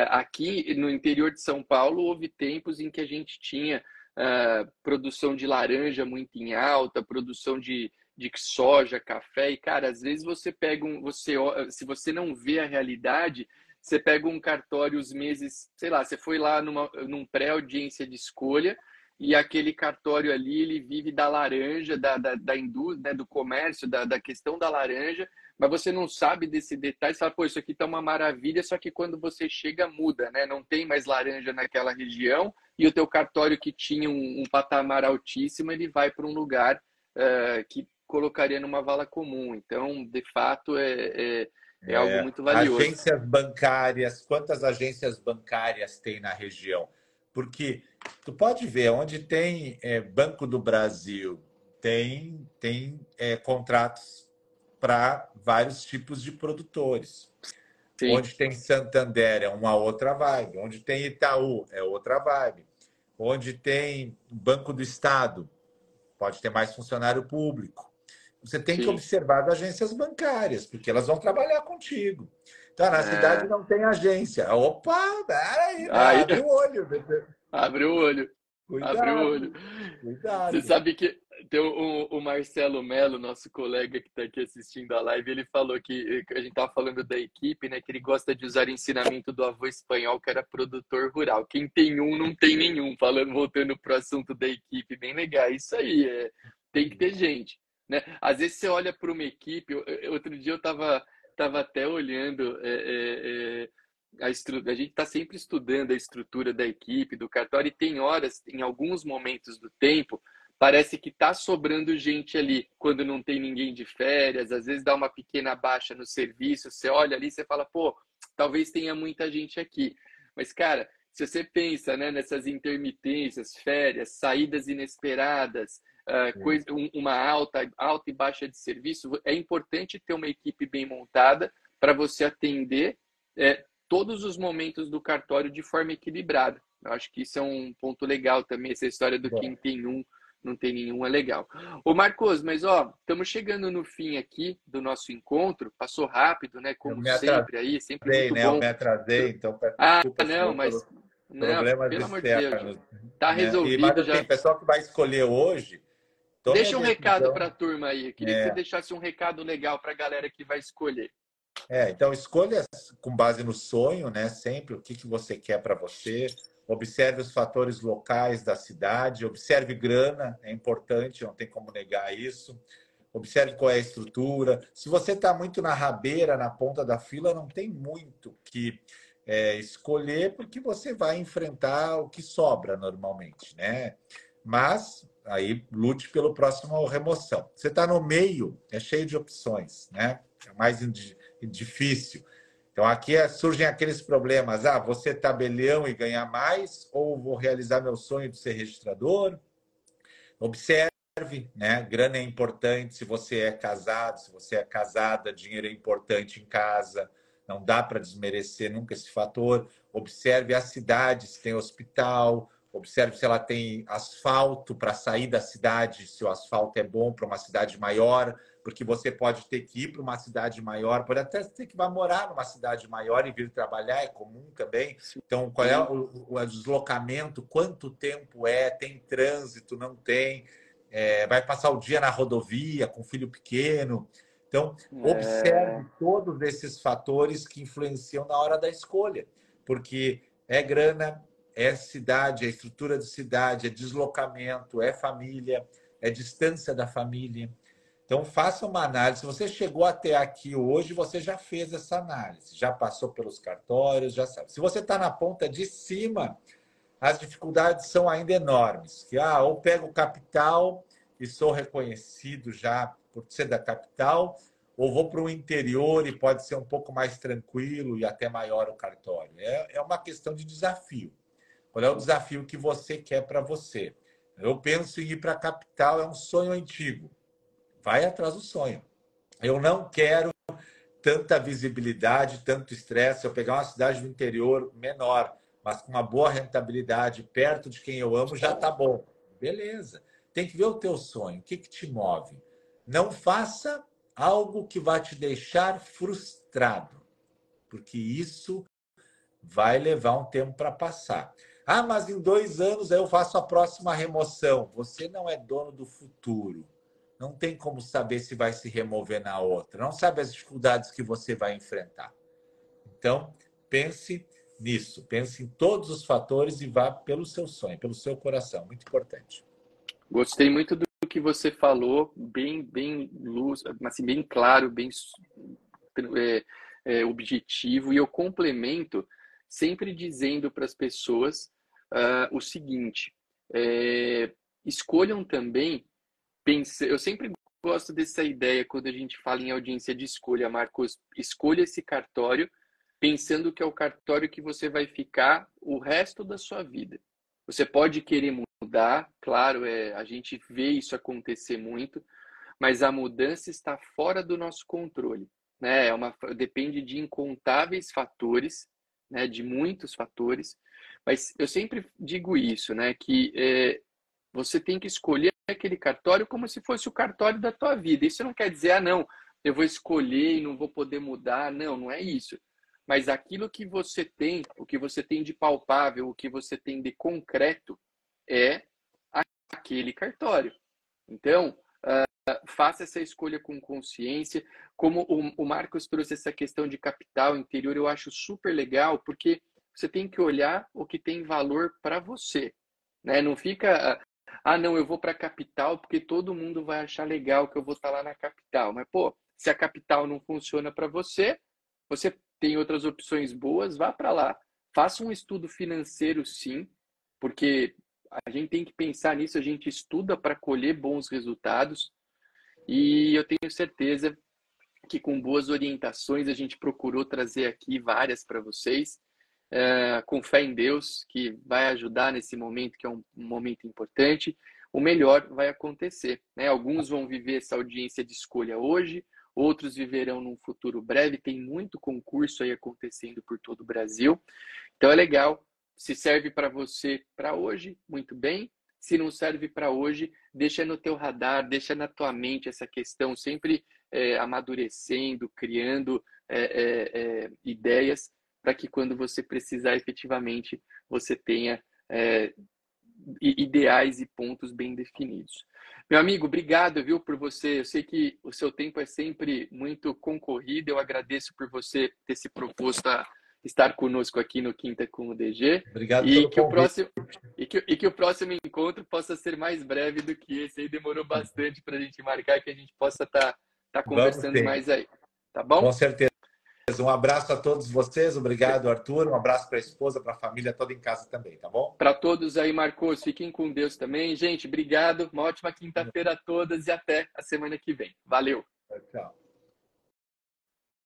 Aqui no interior de São Paulo, houve tempos em que a gente tinha uh, produção de laranja muito em alta, produção de, de soja, café, e cara, às vezes você pega um. Você, se você não vê a realidade, você pega um cartório os meses, sei lá, você foi lá numa, num pré-audiência de escolha e aquele cartório ali, ele vive da laranja, da, da, da indústria, né, do comércio, da, da questão da laranja, mas você não sabe desse detalhe, você fala, pô, isso aqui tá uma maravilha, só que quando você chega, muda, né? Não tem mais laranja naquela região e o teu cartório que tinha um, um patamar altíssimo, ele vai para um lugar uh, que colocaria numa vala comum. Então, de fato, é, é é, algo é, muito valioso. Agências bancárias, quantas agências bancárias tem na região? Porque tu pode ver onde tem é, Banco do Brasil, tem, tem é, contratos para vários tipos de produtores. Sim. Onde tem Santander é uma outra vibe. Onde tem Itaú é outra vibe. Onde tem Banco do Estado, pode ter mais funcionário público. Você tem Sim. que observar as agências bancárias, porque elas vão trabalhar contigo. Então, na é. cidade não tem agência. Opa, peraí, aí, abre o olho. Abre o olho. Cuidado, Abre o olho. Cuidado. Você sabe que tem o, o Marcelo Melo, nosso colega que está aqui assistindo a live, ele falou que a gente estava falando da equipe, né? Que ele gosta de usar ensinamento do avô espanhol, que era produtor rural. Quem tem um, não tem nenhum. Falando, voltando para o assunto da equipe, bem legal. Isso aí, é, tem que ter gente. Né? Às vezes você olha para uma equipe. Outro dia eu estava tava até olhando. É, é, é a, a gente está sempre estudando a estrutura da equipe, do cartório, e tem horas, em alguns momentos do tempo, parece que está sobrando gente ali quando não tem ninguém de férias, às vezes dá uma pequena baixa no serviço, você olha ali e fala, pô, talvez tenha muita gente aqui. Mas, cara, se você pensa né, nessas intermitências, férias, saídas inesperadas, uh, coisa, um, uma alta, alta e baixa de serviço, é importante ter uma equipe bem montada para você atender é, todos os momentos do cartório de forma equilibrada. Eu acho que isso é um ponto legal também, essa história do quem tem um, não tem nenhum é legal. Ô Marcos, mas ó, estamos chegando no fim aqui do nosso encontro, passou rápido, né? Como sempre aí, sempre muito né? bom. Eu me atrasei, então Ah, não, mas não, problemas pelo amor de Deus, tá né? resolvido e, já. Tem pessoal que vai escolher hoje. Deixa um recado para a turma aí. Eu queria é. que você deixasse um recado legal para a galera que vai escolher. É, então escolha com base no sonho, né? Sempre o que, que você quer para você. Observe os fatores locais da cidade, observe grana, é importante, não tem como negar isso. Observe qual é a estrutura. Se você está muito na rabeira, na ponta da fila, não tem muito que é, escolher, porque você vai enfrentar o que sobra normalmente, né? Mas aí lute pelo próximo remoção. Você está no meio, é cheio de opções, né? É mais difícil. Então, aqui é, surgem aqueles problemas. Ah, ser tabelião e ganhar mais, ou vou realizar meu sonho de ser registrador. Observe, né? Grana é importante se você é casado, se você é casada, dinheiro é importante em casa. Não dá para desmerecer nunca esse fator. Observe a cidade, se tem hospital, observe se ela tem asfalto para sair da cidade, se o asfalto é bom para uma cidade maior, porque você pode ter que ir para uma cidade maior, pode até ter que morar numa cidade maior e vir trabalhar, é comum também. Então, qual é o, o deslocamento, quanto tempo é, tem trânsito, não tem, é, vai passar o dia na rodovia com filho pequeno. Então, é... observe todos esses fatores que influenciam na hora da escolha, porque é grana, é cidade, é estrutura de cidade, é deslocamento, é família, é distância da família. Então, faça uma análise. Se você chegou até aqui hoje, você já fez essa análise, já passou pelos cartórios, já sabe. Se você está na ponta de cima, as dificuldades são ainda enormes. Que, ah, ou pego capital e sou reconhecido já por ser da capital, ou vou para o interior e pode ser um pouco mais tranquilo e até maior o cartório. É, é uma questão de desafio. Qual é o desafio que você quer para você? Eu penso em ir para a capital, é um sonho antigo vai atrás do sonho. Eu não quero tanta visibilidade, tanto estresse. Eu pegar uma cidade do interior menor, mas com uma boa rentabilidade, perto de quem eu amo, já está bom. Beleza. Tem que ver o teu sonho, o que, que te move. Não faça algo que vai te deixar frustrado, porque isso vai levar um tempo para passar. Ah, mas em dois anos eu faço a próxima remoção. Você não é dono do futuro não tem como saber se vai se remover na outra, não sabe as dificuldades que você vai enfrentar. Então, pense nisso, pense em todos os fatores e vá pelo seu sonho, pelo seu coração, muito importante. Gostei muito do que você falou, bem, bem luz, assim, bem claro, bem é, é, objetivo, e eu complemento sempre dizendo para as pessoas uh, o seguinte: é, escolham também pensei, eu sempre gosto dessa ideia quando a gente fala em audiência de escolha, Marcos. Escolha esse cartório pensando que é o cartório que você vai ficar o resto da sua vida. Você pode querer mudar, claro, é, a gente vê isso acontecer muito, mas a mudança está fora do nosso controle. Né? É uma, depende de incontáveis fatores, né? de muitos fatores, mas eu sempre digo isso, né? que é, você tem que escolher aquele cartório como se fosse o cartório da tua vida. Isso não quer dizer, ah, não, eu vou escolher e não vou poder mudar. Não, não é isso. Mas aquilo que você tem, o que você tem de palpável, o que você tem de concreto, é aquele cartório. Então, uh, faça essa escolha com consciência. Como o, o Marcos trouxe essa questão de capital interior, eu acho super legal, porque você tem que olhar o que tem valor para você. Né? Não fica, ah, não, eu vou para a capital porque todo mundo vai achar legal que eu vou estar tá lá na capital. Mas, pô, se a capital não funciona para você, você tem outras opções boas, vá para lá. Faça um estudo financeiro, sim, porque a gente tem que pensar nisso, a gente estuda para colher bons resultados. E eu tenho certeza que com boas orientações a gente procurou trazer aqui várias para vocês. É, com fé em Deus, que vai ajudar nesse momento, que é um, momento importante, o melhor vai acontecer. Né? Alguns vão viver essa audiência de escolha hoje, outros viverão num futuro breve. Tem muito concurso aí acontecendo por todo o Brasil. Então é legal. Se serve para você para hoje, muito bem. Se não serve para hoje, deixa no teu radar, deixa na tua mente essa questão, sempre é, amadurecendo, criando é, é, é ideias para que quando você precisar efetivamente você tenha é, ideais e pontos bem definidos. Meu amigo, obrigado, viu, por você. Eu sei que o seu tempo é sempre muito concorrido. Eu agradeço por você ter se proposto a estar conosco aqui no Quinta com o DG. Obrigado e que o próximo e que, e que o próximo encontro possa ser mais breve do que esse. Aí demorou bastante para a gente marcar que a gente possa estar tá, tá conversando mais aí. Tá bom? Com certeza. Um abraço a todos vocês. Obrigado, Arthur. Um abraço para a esposa, para a família toda em casa também, tá bom? Para todos aí, Marcos. Fiquem com Deus também. Gente, obrigado. Uma ótima quinta-feira a todas e até a semana que vem. Valeu. Tchau.